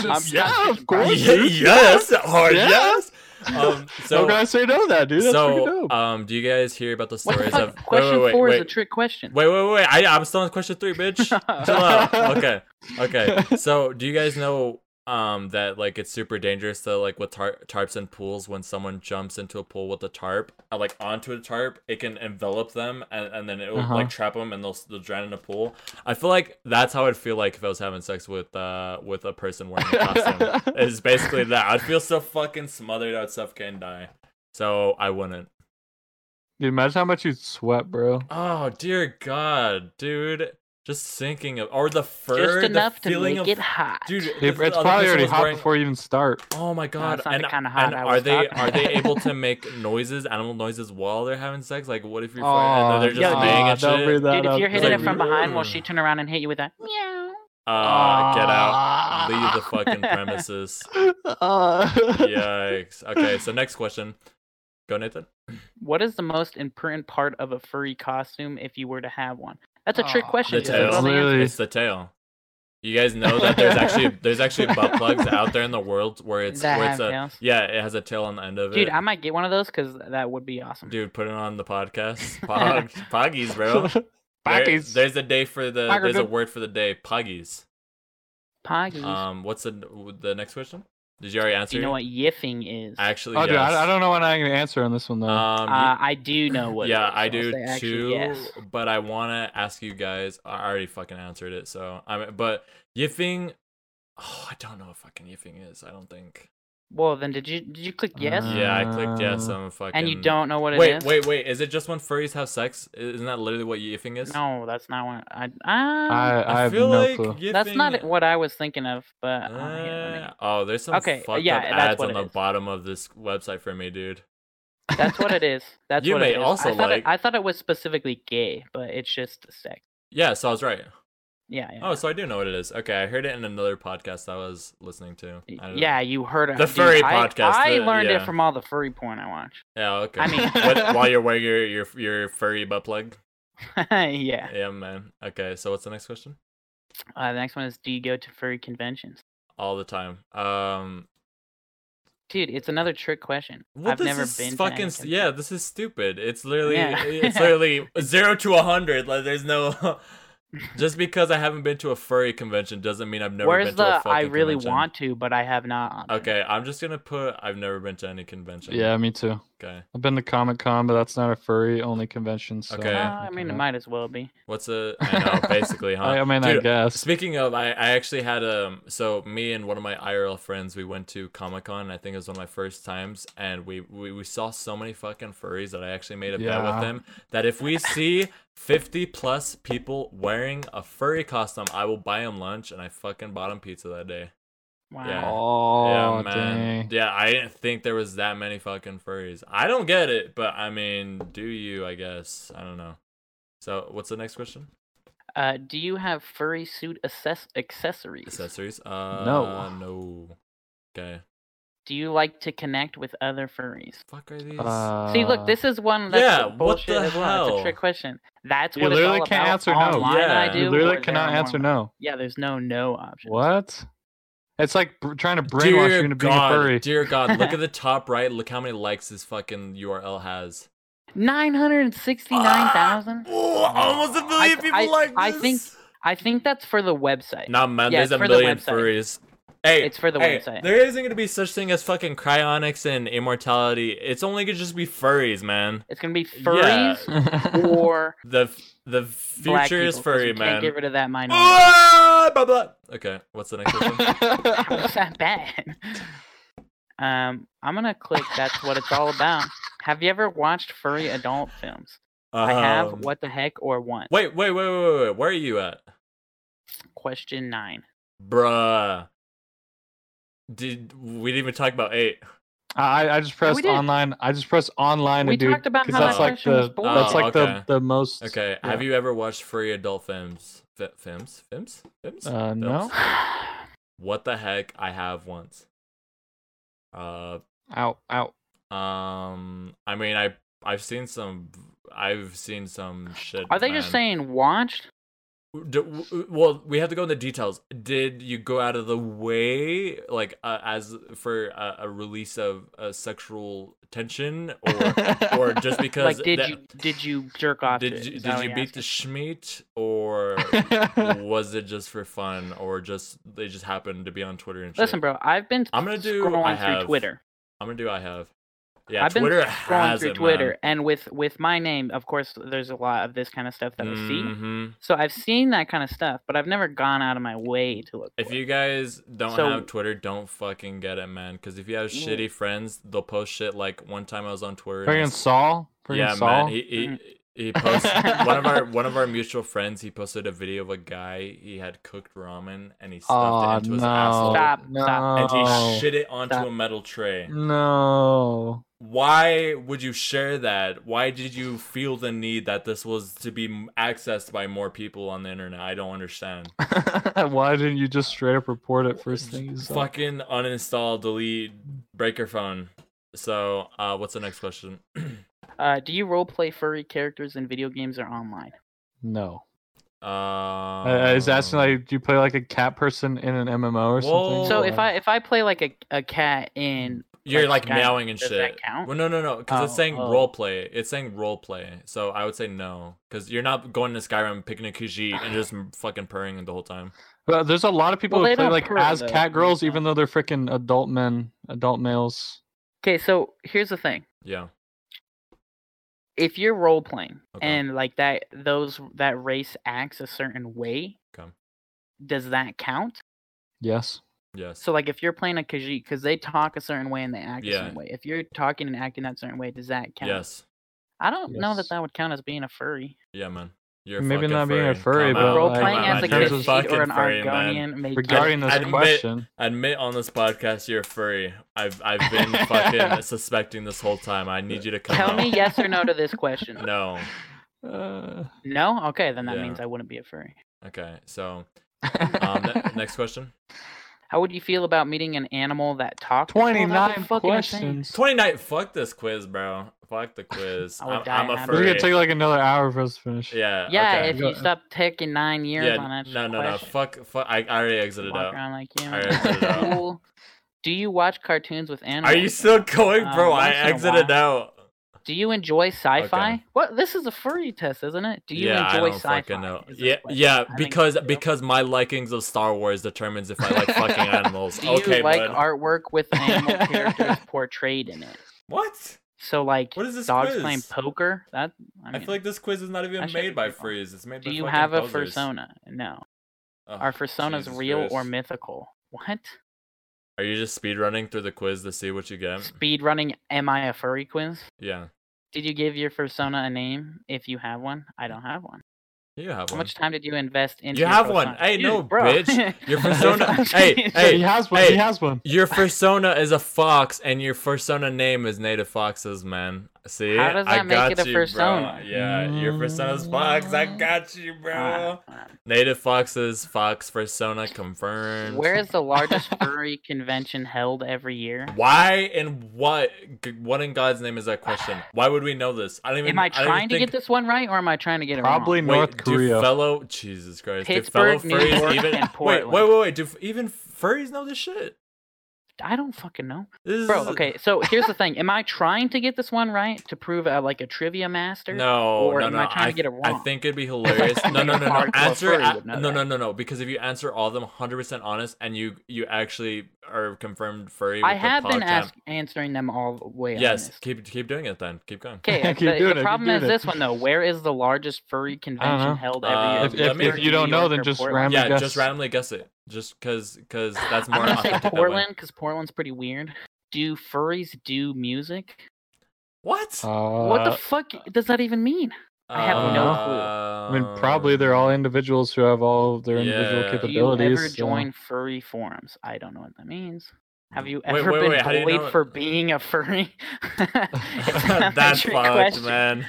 I'm [LAUGHS] yeah, of course. Yeah, dude. yes, hard Yeah. yes. Um, so How can I say no to that, dude? That's so dope. um, do you guys hear about the What the stories fuck? of Question wait, wait, four wait, is a trick question. Wait, wait, wait! I, I'm still on question three, bitch. [LAUGHS] Chill out. Okay, okay. So, do you guys know um that like it's super dangerous to like with tar- tarps and pools when someone jumps into a pool with a tarp, uh, like onto a tarp, it can envelop them and, and then it will Uh-huh. like trap them and they'll they'll drown in a pool. I feel like that's how I'd feel like if I was having sex with uh with a person wearing a costume. [LAUGHS] it's basically that. I'd feel so fucking smothered, I'd suffocate and die. So I wouldn't. Dude, imagine how much you'd sweat, bro. Oh dear God, dude. Just thinking of, or the fur, Just enough the to feeling make of, it hot. dude. It- it's probably already hot wearing- before you even start. Oh my god! it's and kinda hot and I are they are they able to [LAUGHS] make noises, animal noises while they're having sex? Like, what if you're Oh, and they're just yeah, banging nah, don't shit? bring that Dude, if you're It's hitting like, it from behind, will "Ugh." she turn around and hit you with that? Meow. Uh, get out! Ah. Leave the fucking premises. Uh, [LAUGHS] Yikes! Okay, so next question. Go, Nathan. What is the most important part of a furry costume if you were to have one? That's a trick Aw, question. The tail. all the It's the tail. You guys know that there's actually [LAUGHS] there's actually butt plugs out there in the world where it's That where it's a tails? yeah it has a tail on the end of Dude, it. Dude, I might get one of those because that would be awesome. Dude, put it on the podcast. [LAUGHS] Pog, poggies, bro. [LAUGHS] There- there's a day for the Pogger there's a word for the day. Poggies. Poggies. Um, what's the the next question? Did you already answer? Do you know what yiffing is? Actually, Oh, yes. dude, I, I don't know what I'm gonna answer on this one though. Um, uh, I do know what. yeah, is, I do say actually too. Yes. But I want to ask you guys. I already fucking answered it. So I'm. but yiffing. Oh, I don't know what fucking yiffing is. I don't think. Well, then did you did you click yes? Uh, yeah, I clicked yes. I'm fucking. and you don't know what it is? Wait, wait, wait. Is it just when furries have sex? Isn't that literally what yiffing is? No, that's not what I. Uh, I, I, I, have feel no like clue. yiffing. that's not what I was thinking of. But uh, here, let me- Uh, oh, there's some Okay, fucked yeah, up that's ads what on it the is. bottom of this website for me, dude. that's what it is. [LAUGHS] That's You what may it is. also I thought like- It, I thought it was specifically gay, but it's just sex. Yeah, so I was right. Yeah. yeah Oh, so I do know what it is. Okay, I heard it in another podcast I was listening to. Y- I don't- Yeah, you heard it. The furry I, podcast, I the- learned yeah. it from all the furry porn I watch. Yeah, okay. I mean- [LAUGHS] What- while you're wearing your, your your furry butt plug. [LAUGHS] yeah. Yeah, man. Okay, so what's the next question? Uh, the next one is: Do you go to furry conventions? All the time. Um, Dude, it's another trick question. well, I've this never been. fucking yeah. This is stupid. It's literally Yeah. it's [LAUGHS] literally zero to a hundred. Like there's no. Just because I haven't been to a furry convention doesn't mean I've never Where's been to a fucking. Where's the I really convention. want to, but I have not. Okay, I'm just gonna put I've never been to any convention. Yeah, me too. Okay. I've been to Comic Con, but that's not a furry only convention. So Okay. Uh, I mean, it might as well be. What's a [LAUGHS] I know basically, huh? I, I mean, I guess. Speaking of, I, I actually had um so me and one of my IRL friends we went to Comic Con. I think it was one of my first times, and we, we we saw so many fucking furries that I actually made a bet Yeah. with them that if we see fifty plus people wearing a furry costume, I will buy them lunch, and I fucking bought them pizza that day. Wow. Yeah. Oh, yeah, man. dang. Yeah, I didn't think there was that many fucking furries. I don't get it, but I mean, do you? I guess I don't know. So, what's the next question? Uh, do you have furry suit access- accessories? Accessories? Uh, No. no. Okay. Do you like to connect with other furries? Fuck are these? Uh, See, look, this is one that's yeah, what bullshit the as well. It's a trick question. That's You what it's literally all can't about. answer no. Yeah. I do. You literally cannot answer more- no. Yeah, there's no no option. What? It's like br- trying to brainwash you into being God, a furry. Dear God, look at the [LAUGHS] top right. Look how many likes this fucking URL has. Nine hundred sixty-nine thousand. Oh, almost a million I- people I- like this. I think- I think that's for the website. Nah, man, Yeah, there's it's a for the million furries. Hey, It's for the hey, website. There isn't gonna be such thing as fucking cryonics and immortality. It's only gonna just be furries, man. It's gonna be furries Yeah. furries [LAUGHS] or The the black future is furry, you man. Can't get rid of that minority. Ah, blah, blah. Okay, what's the next [LAUGHS] question? How was that bad? Um, I'm gonna click. That's what it's all about. Have you ever watched furry adult films? I have. Um, What the heck or once? Wait, wait, wait, wait, wait, wait. Where are you at, Question nine. bruh? Did we didn't even talk about eight? I I just pressed did. online. I just pressed online We to do talked about 'cause how that's that like question was the bullshit. that's Oh, like okay. the the most. Okay, yeah. have you ever watched free adult films? Fi- films? Films? Films? Uh, no. What the heck? I have once. Uh, Out out. um, I mean, I I've seen some. I've seen some shit. Are they just saying watched? Well, we have to go into details. Did you go out of the way, like, uh, as for a, a release of uh, sexual tension, or or just [LAUGHS] because? Like, did that- you did you jerk off? Did you did you beat the schmeat, or [LAUGHS] was it just for fun, or just they just happened to be on Twitter and shit? Listen, bro. I've been I'm gonna do scrolling I through have. Twitter. I'm gonna do. I have. Yeah, I've been scrolling has through it, Twitter, man. and with with my name, of course, there's a lot of this kind of stuff that I see. So I've seen that kind of stuff, but I've never gone out of my way to look. If for you it. guys don't So- have Twitter, don't fucking get it, man. Because if you have Mm. shitty friends, they'll post shit. Like one time I was on Twitter. and Friggin' Saul. Friggin' yeah, Saul. man. He, he, Mhm. He posted one of our [LAUGHS] one of our mutual friends. He posted a video of a guy. He had cooked ramen and he stuffed Oh it into his no! asshole. Stop, no. stop. And he shit it onto Stop. a metal tray. No. Why would you share that? Why did you feel the need that this was to be accessed by more people on the internet? I don't understand. [LAUGHS] Why didn't you just straight up report it first thing you saw? Fucking uninstall, delete, break your phone. So, uh, what's the next question? [CLEARS THROAT] Uh, do you roleplay furry characters in video games or online? No. Um, Uh, is asking like, do you play like a cat person in an MMO or something? So if I if I play like a, a cat in You're like like meowing and does shit. that count? Well, no, no, no, because it's Oh, saying oh. role play. It's saying role play. So I would say no, because you're not going to Skyrim picking a Khajiit and just fucking purring the whole time. But there's a lot of people Well, who play like purr, as though. cat girls, even though they're freaking adult men, adult males. Okay, so here's the thing. Yeah. If you're role playing Okay. and like that those that race acts a certain way, Okay. does that count? Yes. Yes. So like if you're playing a Khajiit, because they talk a certain way and they act a certain way. If you're talking and acting that certain way, does that count? yes. I don't know that that would count as being a furry. Yeah, man. You're Maybe fucking not being a furry, furry, Come but, role like, playing as a in terms You're of- Khajiit or an furry. Argonian makes Regarding this admit- question, Admit on this podcast you're a furry. I've I've been [LAUGHS] fucking suspecting this whole time. I need you to come Tell out. me yes or no to this question. No. uh, No? Okay, then that Yeah. means I wouldn't be a furry. Okay. So, [LAUGHS] um, ne- next question. How would you feel about meeting an animal that talks? Well, that'd be 29 questions. Twenty nine. Fuck this quiz, bro. Fuck the quiz. [LAUGHS] I would I'm, die I'm a happy. This is gonna take like another hour for us to finish. yeah. Yeah, okay. if you stop taking nine years yeah. on that No, no, no. Fuck. Fuck. I, I already exited walk out. around like you. I exited out. [LAUGHS] Do you watch cartoons with animals? Are you still going, bro? Um, I once in a exited out. Do you enjoy sci-fi? Okay. What? This is a furry test, isn't it? Do you yeah, enjoy I don't sci-fi? fucking know. Yeah, yeah, I because because my likings of Star Wars determines if I like fucking [LAUGHS] animals. Okay. Do you okay, like bud. artwork with animal characters portrayed in it? What? So like What is this dogs quiz? playing poker. That I, I, feel like this quiz is not even made by. Freeze. It's made do by you have a posers. persona? No. Ugh, Are personas Jesus real or mythical? What? Are you just speed running through the quiz to see what you get? Speed running. Am I a furry quiz? Yeah, Did you give your persona a name? If you have one, I don't have one. You have How one. much time did you invest into? You your have one. persona? Hey, no, Bro. bitch. Your [LAUGHS] persona- hey, hey, he has one. hey. He has one. Your persona is a fox, and your persona name is Native Foxes, man. See, How does I that make got it a you, bro. persona? Yeah, your persona's fox. I mm. got you, bro. Alright, alright. Native Foxes, Fox persona confirmed. Where is the largest [LAUGHS] furry convention held every year? Why and what? What in God's name is that question? Why would we know this? I don't even. Am I don't even trying to think- get this one right, or am I trying to get it Probably wrong? Wait, North do Korea. fellow Jesus Christ, Pittsburgh, do New fellow furries York, even and wait, Portland. wait, wait, wait? Do f- even furries know this shit? I don't fucking know, This bro. is- Okay, so here's the [LAUGHS] thing: Am I trying to get this one right to prove uh, like a trivia master? No, Or no, am no. I trying to get it wrong? I think it'd be [LAUGHS] hilarious. I no, no, no, no. Answer. furry a- no, no, no, no. Because if you answer all of them 100% honest and you you actually are confirmed furry, I with the have been ask- answering them all the way. Yes, honest. keep keep doing it then. Keep going. Okay, [LAUGHS] the, doing the it, problem is it. this one though. Where is the largest furry convention know. held Uh, every year? If, if, if you don't know, then just Portland? randomly Yeah, guess. just randomly guess it. Just cause cause [SIGHS] that's I'm more gonna say authentic that way. Portland because Portland's pretty weird. Do furries do music? What? Uh, what the fuck does that even mean? I have no clue. I mean, probably they're all individuals who have all their individual Yeah. Do you capabilities. ever so- join furry forums? I don't know what that means. Have you ever wait, been wait, how do you bullied know- for being a furry? [LAUGHS] [LAUGHS] That's makes your fucked, question. man.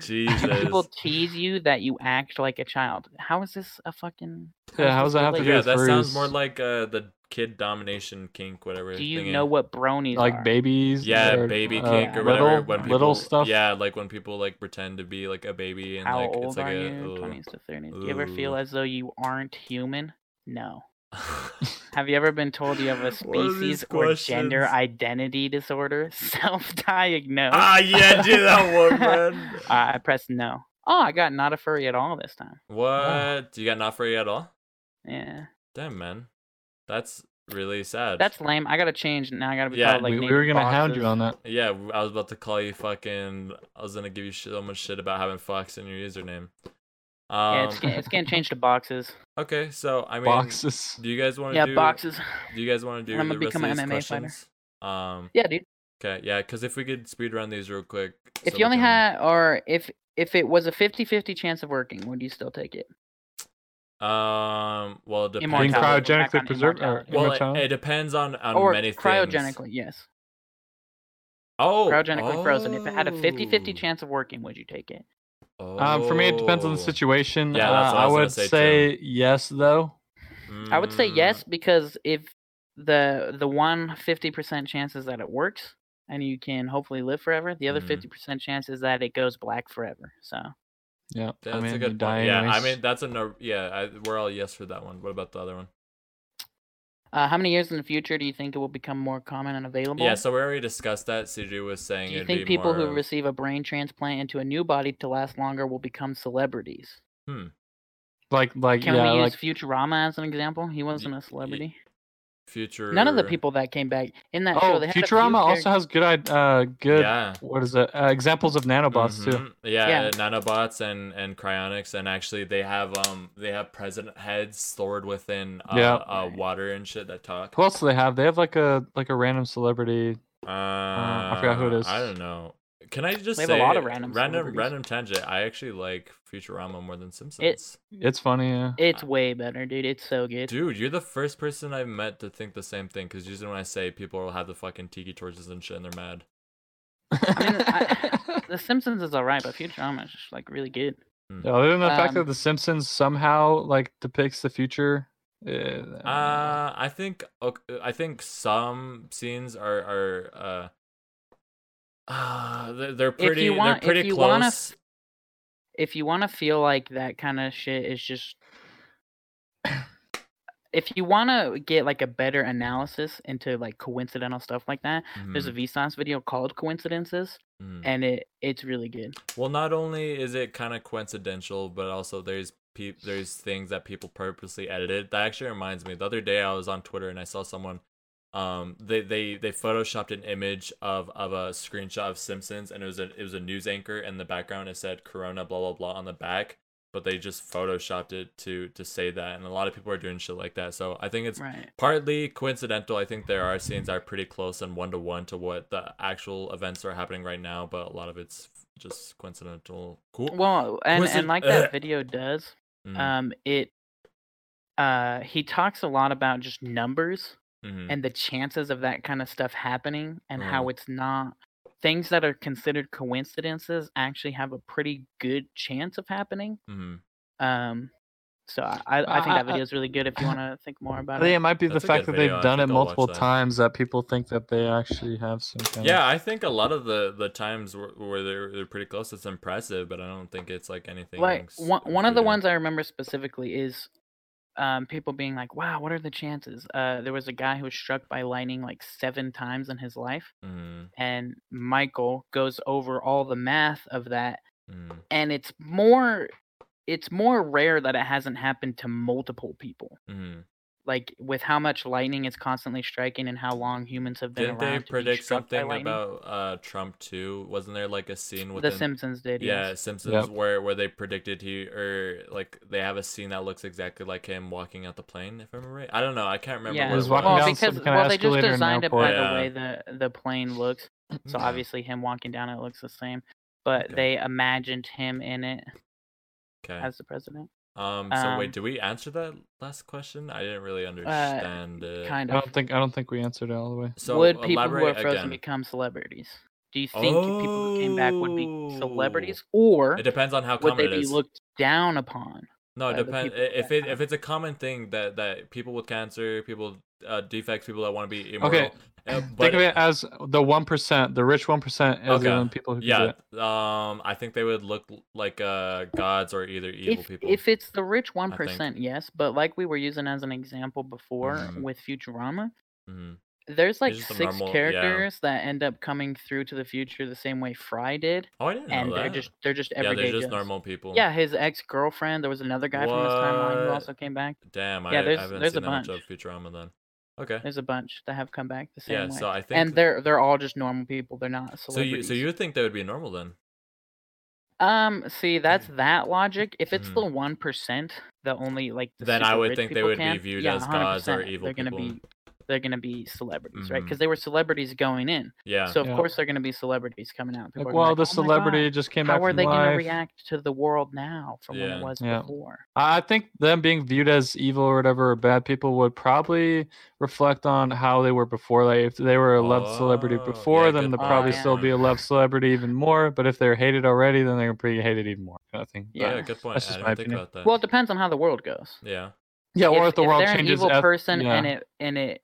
Do People tease you that you act like a child. How is this a fucking? Yeah, how does that have to do Yeah, with that sounds more like uh, the kid domination kink, whatever. It is. Do you thingy. know what bronies like are? babies? Yeah, or, baby uh, kink or little, whatever. When people, little stuff. Yeah, like when people like pretend to be like a baby and How like old it's like are a. you? Twenties to thirties. Do you ever feel as though you aren't human? No. [LAUGHS] Have you ever been told you have a [LAUGHS] What are these species or gender identity disorder? [LAUGHS] Self-diagnosed. ah, yeah, do that one, man. Uh, I pressed no. Oh, I got not a furry at all this time. What? You got not furry at all? Yeah, Damn, man. That's really sad. that's lame. I gotta change now. I gotta be Yeah, called like. we, we were gonna hound you on that. Yeah, I was about to call you fucking. I was gonna give you so much shit about having Fox in your username. Um, Yeah, it's, getting- it's getting changed to boxes. okay, so I mean, Boxes. do you guys want to Yeah, do? boxes. Do you guys want to do I'm the gonna rest become of an these MMA fighter. Um, Yeah, dude. Okay, yeah, because if we could speed run these real quick. If so you only can- had, or if if it was a 50-50 chance of working, would you still take it? Um. Well, it depends. Being Immortality. on- Back cryogenically preserved or. Well, it, it depends on on or many things. cryogenically, yes. Oh, Cryogenically frozen. If it had a 50-50 oh, chance of working, would you take it? Um, for me, it depends on the oh. situation. Yeah, that's uh, what I I was gonna would say, say, yes, though. I would say Mm, yes because if the the one 50% chance is that it works and you can hopefully live forever, the other Mhm. 50% chance is that it goes black forever. So Yeah, That's I mean, a good point. Yeah, I mean that's a no. Yeah, I, we're all yes for that one. What about the other one? Uh, how many years in the future do you think it will become more common and available? Yeah, so we already discussed that. CJ was saying do you it'd think be people who of- receive a brain transplant into a new body to last longer will become celebrities? Hmm. like, like, Can yeah, we like, use Futurama as an example? He wasn't a celebrity. Future. None of the people that came back in that show. oh, They had Futurama also has good, uh, good. Yeah. What is it? Uh, examples of nanobots too. Mhm. Yeah, Yeah. uh, nanobots and and cryonics, and actually they have um they have president heads stored within uh, Yeah. uh water and shit that talk. Who else do they have? They have like a like a random celebrity. Uh, I forgot who it is. I don't know. Can I just They have say a lot of random random celebrities. random tangent? I actually like Futurama more than Simpsons. It's it's funny. Yeah. It's way better, dude. It's so good. Dude, you're the first person I've met to think the same thing. Because usually when I say people will have the fucking tiki torches and shit, and they're mad. I mean, I, [LAUGHS] The Simpsons is alright, but Futurama is just like really good. Yeah, other than the fact that Um, The Simpsons somehow like depicts the future. Uh, Uh, I think ok- I think some scenes are are uh, uh they're, they're If you pretty want- they're if pretty you wanna close. If you want to feel like that kind of shit is just. [COUGHS] If you want to get like a better analysis into like coincidental stuff like that, there's a Mhm, Vsauce video called Coincidences, mhm. and it it's really good. Well, not only is it kind of coincidental, but also there's peop there's things that people purposely edited. That actually reminds me. The other day I was on Twitter and I saw someone um they they they photoshopped an image of of a screenshot of Simpsons and it was a it was a news anchor in the background it said corona blah blah blah on the back but they just photoshopped it to to say that and a lot of people are doing shit like that. So i think it's Right. partly coincidental. I think there are scenes that are pretty close and one to one to what the actual events are happening right now but a lot of it's just coincidental. Cool. Well, and and like that video does, Mhm, um, it. Uh, he talks a lot about just numbers mhm, and the chances of that kind of stuff happening and how Mhm. it's not things that are considered coincidences actually have a pretty good chance of happening mhm. um so i i, I think I- that video is really good if you want to think more I about think it it might be the That's a fact that video, they've done it think I'll watch multiple that. times that people think that they actually have some kind Yeah, of. I think a lot of the the times where, where they're they're pretty close. It's impressive, but I don't think it's like anything. like one, one of the ones i remember specifically is um people being like wow what are the chances? Uh there was a guy who was struck by lightning like seven times in his life Mhm, and michael goes over all the math of that mhm, and it's more it's more rare that it hasn't happened to multiple people. Mhm. Like with how much lightning is constantly striking and how long humans have been Didn't they around to be predict struck by something about uh Trump too? Wasn't there like a scene with the Simpsons did. yeah yes. Simpsons where where they predicted he or like they have a scene that looks exactly like him walking out the plane? If I remember right, I don't know. I can't remember. Yeah, what was it walking well, down was. some because kinda well, they just designed it by airport. the way the the plane looks. So obviously, him walking down it looks the same. But Okay. they imagined him in it Okay. as the president. Um. So um, wait, did we answer that last question? I didn't really understand. it. Kind I of. don't think I don't think we answered it all the way. So would people who are frozen again. become celebrities? Do you think people who came back would be celebrities, or It depends on how would common they it be looked down upon? No, it depends. If it if it's a common thing that that people with cancer, people uh, defects, people that want to be immortal. Okay, uh, think of it as the one percent, the rich one percent, as Okay, in people who can do yeah, it. um, I think they would look like uh gods or either evil if, people. if it's the rich one I think. percent, yes. But like we were using as an example before Mhm. with Futurama, Mhm. there's like six normal- yeah. characters that end up coming through to the future the same way Fry did, Oh, I didn't know and that. they're just they're just everyday. yeah, they're just Joes. normal people. Yeah, his ex girlfriend. There was another guy from this timeline who also came back. Damn, I, Yeah, I there's- haven't there's seen a that much bunch. of Futurama then. Okay. There's a bunch that have come back the same Yeah, way. so I think and they're they're all just normal people. They're not So celebrities. you so you would think they would be normal then? um see that's that logic. If it's Mhm. the one percent, the only like the Then I super would rich think they people would be can, viewed yeah, as gods or 100%, evil They're gonna people. be they're going to be celebrities, right? Mhm. Because they were celebrities going in. Yeah. So of Yeah. course they're going to be celebrities coming out. People Like, well, be the "Oh celebrity God, just came back How are from they going to react to the world now from when Yeah. it was Yeah. before? I I think them being viewed as evil or whatever or bad people would probably reflect on how they were before. Like if they were a loved celebrity Oh, before, yeah, then they'll point. probably Oh, still be a loved celebrity even more. But if they're hated already, then they're pretty hated even more. Kind of thing. Yeah, Yeah. good point. That's I just didn't my think opinion. about that. Well, it depends on how the world goes. yeah. yeah, or if, the world they're changes. an evil eth- person and it and it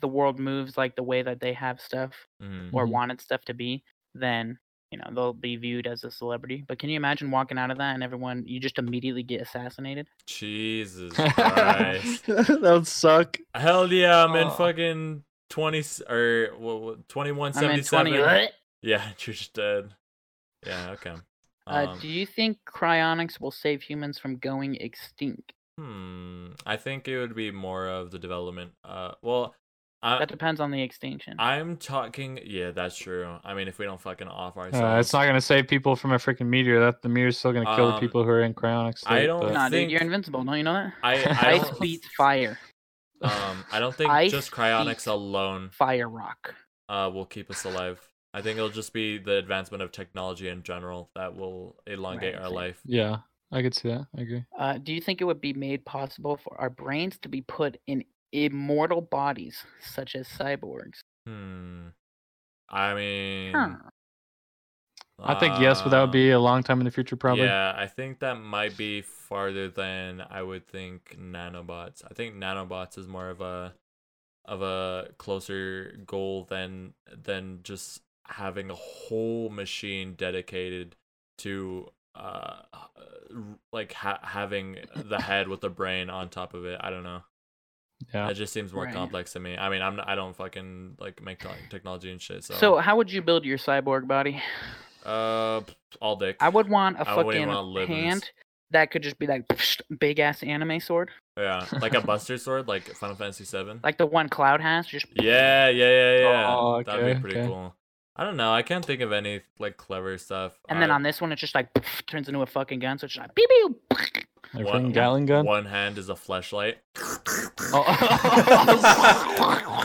the world moves like the way that they have stuff Mhm. or wanted stuff to be, then you know they'll be viewed as a celebrity. But can you imagine walking out of that and everyone you just immediately get assassinated? Jesus [LAUGHS] Christ. [LAUGHS] that would suck. Hell yeah, I'm in Oh. fucking 20 s- or what, what, I'm in 2177. Yeah, [LAUGHS] you're just dead. Yeah, okay. Uh, Um, do you think cryonics will save humans from going extinct? hmm, I think it would be more of the development. Uh, well, I, That depends on the extinction. I'm talking. Yeah, that's true. I mean, if we don't fucking off ourselves, Uh, it's not gonna save people from a freaking meteor. That the meteor's still gonna kill the Um, people who are in cryonic state. I don't but- nah, dude, you're invincible. Don't you know that? I, I [LAUGHS] Ice beats fire. um, I don't think Ice just cryonics alone Fire rock. uh will keep us alive. I think it'll just be the advancement of technology in general that will elongate Right, our life. Yeah, I could see that. I agree. Uh, do you think it would be made possible for our brains to be put in immortal bodies, such as cyborgs? Hmm. I mean, Huh. I think yes, but that would be a long time in the future, probably. Yeah, I think that might be farther than I would think nanobots. I think nanobots is more of a of a closer goal than than just having a whole machine dedicated to uh like ha- having the head with the brain on top of it. I don't know. Yeah. It just seems more Right. complex to me. I mean, I'm not, I don't fucking like make technology and shit. So, So, how would you build your cyborg body? uh, all dick. I would want a I wouldn't fucking want hand that could just be like big ass anime sword, Yeah, [LAUGHS] like a Buster Sword, like Final Fantasy Seven. like the one Cloud has. Just Yeah, yeah, yeah, yeah. Oh, That'd be pretty okay. cool. I don't know. I can't think of any like clever stuff. and then on this one, it's just like turns into a fucking gun. So it's just like pew pew. [LAUGHS] Like One- freaking Gatling gun. one hand is a flashlight. Oh.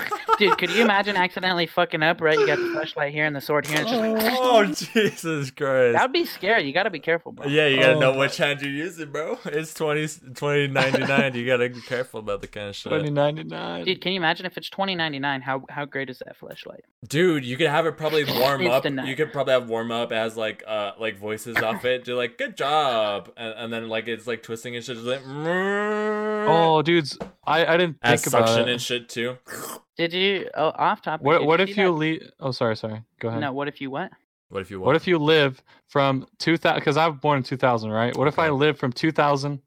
[LAUGHS] [LAUGHS] Dude, could you imagine accidentally fucking up? Right, you got the flashlight here and the sword here. And it's just like, oh [LAUGHS] Jesus Christ! that would be scary. You got to be careful, bro. Yeah, you gotta know Oh. which hand you're using, bro. [LAUGHS] It's 20, 2099. you gotta be careful about the kind of shit. Twenty ninety nine. Dude, can you imagine if it's twenty ninety nine? How how great is that flashlight? Dude, you could have it probably [LAUGHS] warm up. You could probably have warm up. as like uh like voices off it. Do like good job, and, and then like it's like twisting and shit. Just like Oh, dudes, I I didn't has think about suction it. and shit too. Did you? Oh, off topic. What what see if you leave? Oh, sorry, sorry. Go ahead. No, what if you what? What if you? Went? What if you live from 2000? Because I was born in 2000, right? What if I live from 2000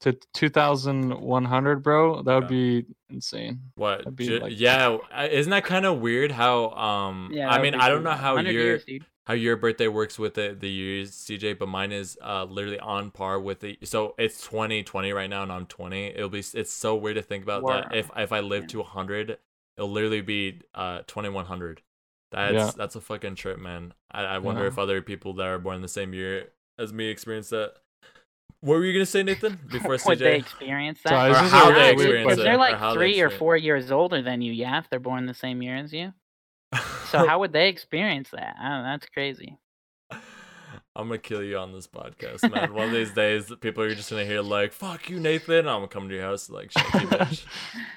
to 2100, bro? That would Okay. be insane. What? Be Ju- like- yeah, isn't that kind of weird? How um, Yeah. I mean, I don't cool. know how 100 your years, dude. how your birthday works with the the years, CJ, but mine is uh literally on par with the. So it's 2020 right now, and I'm 20. It'll be. It's so weird to think about that. If if I live Yeah. to 100, it'll literally be uh 2100. That's Yeah. that's a fucking trip, man. I, I wonder Yeah. if other people that are born the same year as me experience that. What were you gonna say, Nathan? [LAUGHS] Before Would they experience that? Sorry, Or how they experience it? They're or like how they three or four years older than you, yeah, if they're born the same year as you. [LAUGHS] So how would they experience that? I don't know, that's crazy. [LAUGHS] I'm gonna kill you on this podcast, man. One of these days, people are just gonna hear like "fuck you, Nathan." I'm gonna come to your house like "shut you, [LAUGHS] bitch."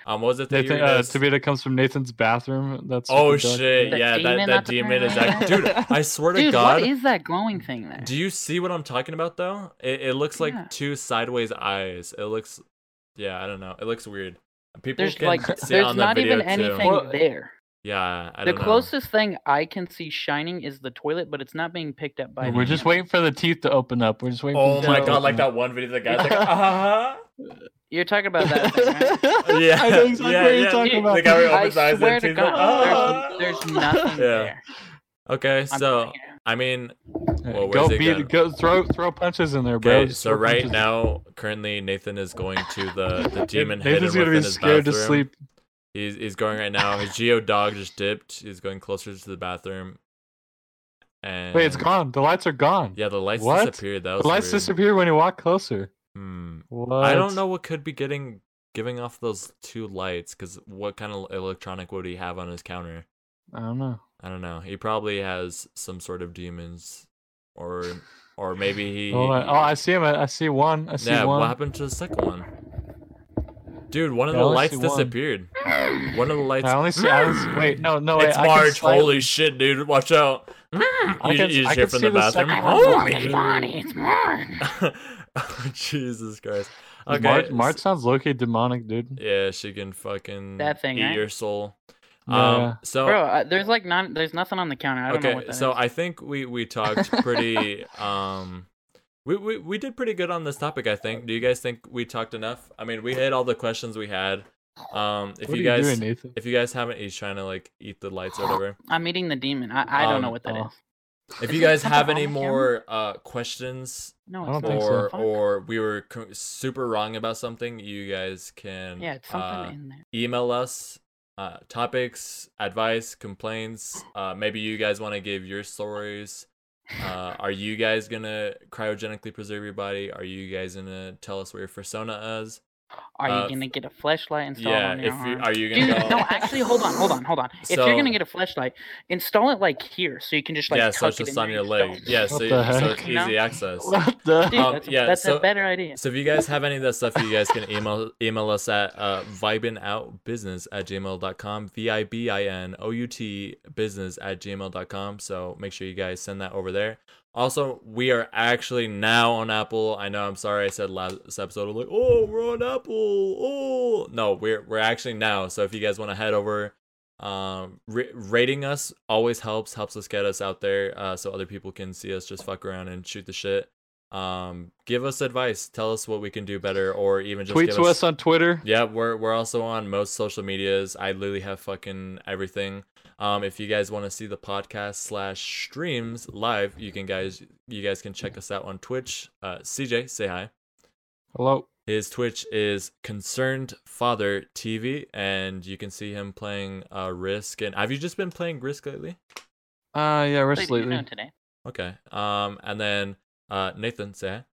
Um, what was it that you Nathan, were uh, gonna be that comes from Nathan's bathroom. That's Oh shit! The yeah, that demon that demon is apparently actually, there? dude. I [LAUGHS] swear to God. what is that glowing thing there? Do you see what I'm talking about though? It it looks like Yeah. two sideways eyes. It looks, yeah, I don't know. It looks weird. People There's can like see it there's on the not video even too. anything Well, there. Yeah, I The don't know. closest thing I can see shining is the toilet, but it's not being picked up by. We're the just camera. waiting for the teeth to open up. We're just waiting. Oh for my god! open Like that one video, the guy's like, ah. [LAUGHS] You're talking about that thing, right? [LAUGHS] Yeah, I know exactly yeah, what you're yeah. talking Dude, about. The guy who I opens his eyes swear and to God, like, "Ah." there's, there's nothing Yeah. there. Okay, I'm so. I mean, Well, go where's beat, go throw throw punches in there, bro. okay, so right punches. now, currently Nathan is going to the the [LAUGHS] demon head. Nathan's gonna be within his scared to sleep. He's he's going right now. His Geo dog just dipped. He's going closer to the bathroom. And Wait, it's gone. The lights are gone. Yeah, the lights What? disappeared. That was the lights weird. disappear when you walk closer. Hmm. What? I don't know what could be getting giving off those two lights? Because what kind of electronic would he have on his counter? I don't know. I don't know. He probably has some sort of demons, or or maybe he. Oh, I, oh, I see him. I I see one. I see yeah. one. What happened to the second one? Dude, one of the lights one. disappeared. One of the lights. I only see. I only see wait, no, no. Wait, it's I can March. slightly- Holy shit, dude! Watch out. I you can- you I just hear from see the the bathroom. second Oh, one. It's Marty, it's Marty. oh, Jesus Christ. Okay. Mart, Mart sounds low-key demonic, dude. Yeah, she can fucking That thing, eat right? your soul. Yeah. Um, so Bro, uh, there's like not there's nothing on the counter. I don't know okay, what that so is. I think we we talked pretty. [LAUGHS] um, we, we we did pretty good on this topic. I think. Do you guys think we talked enough? I mean, we hit all the questions we had. Um, if what you are guys you doing, Nathan? if you guys haven't, he's trying to like eat the lights or whatever. [GASPS] I'm eating the demon. I, I don't know Um, what that is. oh. If Is you guys have any more uh questions No, I don't not. think so. or or we were co- super wrong about something, you guys can yeah, it's something uh, in there. email us uh, topics, advice, complaints. Uh, maybe you guys want to give your stories. Uh, are you guys gonna cryogenically preserve your body? Are you guys gonna tell us what your persona is? Are uh, you gonna get a flashlight installed yeah, on your if you arm? are you gonna Dude, go? no, actually, hold on, hold on, hold on. If So- you're gonna get a flashlight, install it like here, so you can just like yeah, tuck so it's just in on your yourself. leg. Yeah, so, so heck? it's You know? easy access. What the? Dude, Um, that's, yeah, that's so- a better idea. So if you guys have any of that stuff, you guys can email email us at uh, vibinoutbusiness at gmail.com. V-I-B-I-N-O-U-T business at gmail.com. So make sure you guys send that over there. Also, we are actually now on Apple. I know I'm sorry I said last episode I'm like, oh, we're on Apple. Oh no, we're we're actually now. So if you guys want to head over, um, ra- rating us always helps, helps us get us out there, uh, so other people can see us just fuck around and shoot the shit um give us advice tell us what we can do better or even just Tweet to us on Twitter. yeah we're we're also on most social medias i literally have fucking everything um if you guys want to see the podcast slash streams live you can guys you guys can check us out on twitch uh cj say hi Hello. his twitch is concerned father tv and you can see him playing uh risk and have you just been playing risk lately Uh, yeah, What rest did lately. today? okay um and then uh nathan say hi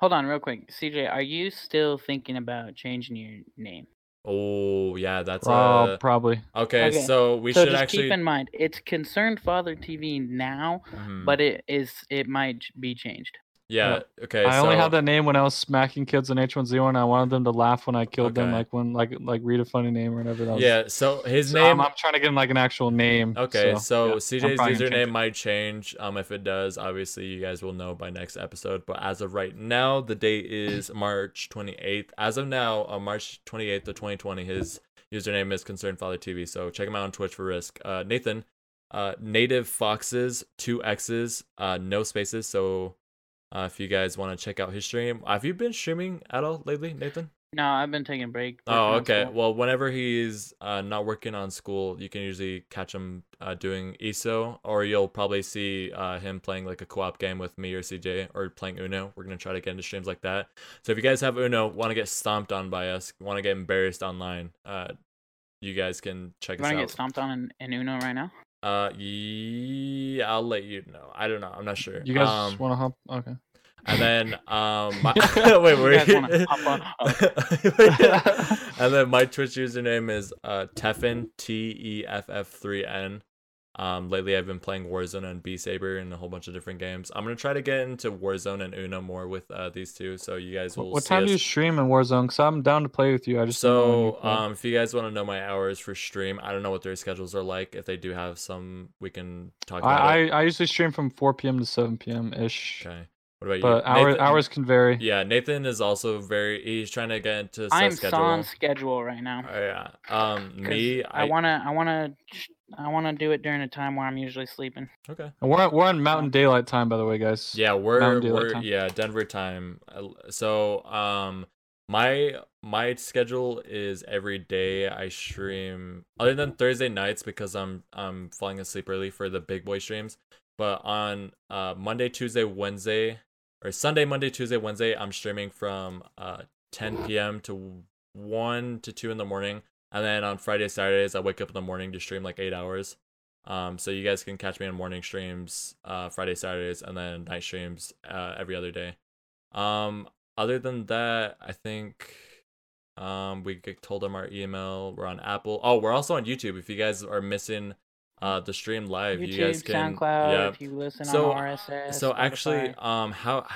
Hold on, real quick, CJ. Are you still thinking about changing your name? Oh yeah that's Oh, uh probably. Okay, Okay, so we so should just actually. keep in mind, it's Concerned Father TV now, Mhm. but it is it might be changed. Yeah, okay. I only so- had that name when I was smacking kids in H1Z1. And I wanted them to laugh when I killed them, like when like like read a funny name or whatever. That was, Yeah, so his So name. I'm, I'm trying to get him like an actual name. Okay, so, yeah, CJ's probably gonna change username might change. Um, if it does, obviously you guys will know by next episode. But as of right now, the date is [CLEARS THROAT] March 28th. As of now, on March 28th of 2020, his username is Concerned Father TV. So check him out on Twitch for Risk. Uh, Nathan, uh, Native Foxes, two X's, uh, no spaces. So, uh, if you guys want to check out his stream, have you been streaming at all lately, Nathan? No, I've been taking a break. Oh, okay. Well, whenever he's uh, not working on school, you can usually catch him uh, doing ESO, or you'll probably see uh, him playing like a co-op game with me or CJ, or playing Uno. We're gonna try to get into streams like that. So if you guys have Uno, want to get stomped on by us, want to get embarrassed online, uh, you guys can check You us out. want to get stomped on in, in Uno right now? Uh, yeah, I'll let you know. I don't know. I'm not sure. You guys um, want to hop? Okay. and then um my, [LAUGHS] [LAUGHS] wait, wait. guys wanna hop on- [LAUGHS] and then my Twitch username is uh Teffin T E F F three N. Um lately I've been playing Warzone and Beat Saber and a whole bunch of different games. I'm gonna try to get into Warzone and Uno more with uh these two, so you guys will What, what see time do you stream in Warzone? Cause I'm down to play with you. I just don't know when you so, um, if you guys want to know my hours for stream, I don't know what their schedules are like. If they do have some, we can talk about I, it. I I usually stream from 4 p.m. to 7 p.m. ish. Okay. What about you? But you? hours Nathan- hours can vary. Yeah, Nathan is also very. He's trying to get into set I'm schedule. on schedule right now. Oh, yeah. Um, 'cause me, I, wanna, I wanna, I wanna do it during a time where I'm usually sleeping. Okay. And we're we're on Mountain Daylight Time, by the way, guys. Yeah, we're Mountain we're time. yeah Denver time. Uh, So um, my my schedule is every day I stream other than Thursday nights because I'm I'm falling asleep early for the big boy streams. But on uh Monday, Tuesday, Wednesday, or Sunday, Monday, Tuesday, Wednesday, I'm streaming from uh 10 p.m. to 1 to 2 in the morning. And then on Friday, Saturdays, I wake up in the morning to stream like eight hours. Um, so you guys can catch me on morning streams, uh, Friday, Saturdays, and then night streams, uh, every other day. Um, other than that, I think Um, we get- told them our email. We're on Apple. Oh, we're also on YouTube. If you guys are missing uh the stream live, YouTube, you guys can. SoundCloud. yeah. If you listen So- on RSS. So actually, Spotify. um, how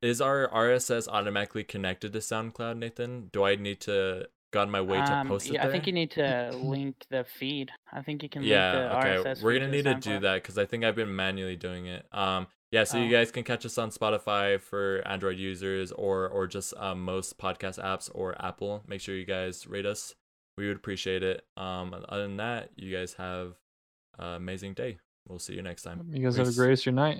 is our RSS automatically connected to SoundCloud, Nathan? Do I need to go on my way to Um, post it yeah, there? I think you need [LAUGHS] to link the feed. I think you can yeah the okay RSS we're gonna to need to do that because i think i've been manually doing it um yeah so you Oh. guys can catch us on spotify for android users or or just um, most podcast apps or apple make sure you guys rate us we would appreciate it um other than that you guys have an amazing day we'll see you next time You guys have a Peace. great rest of your night.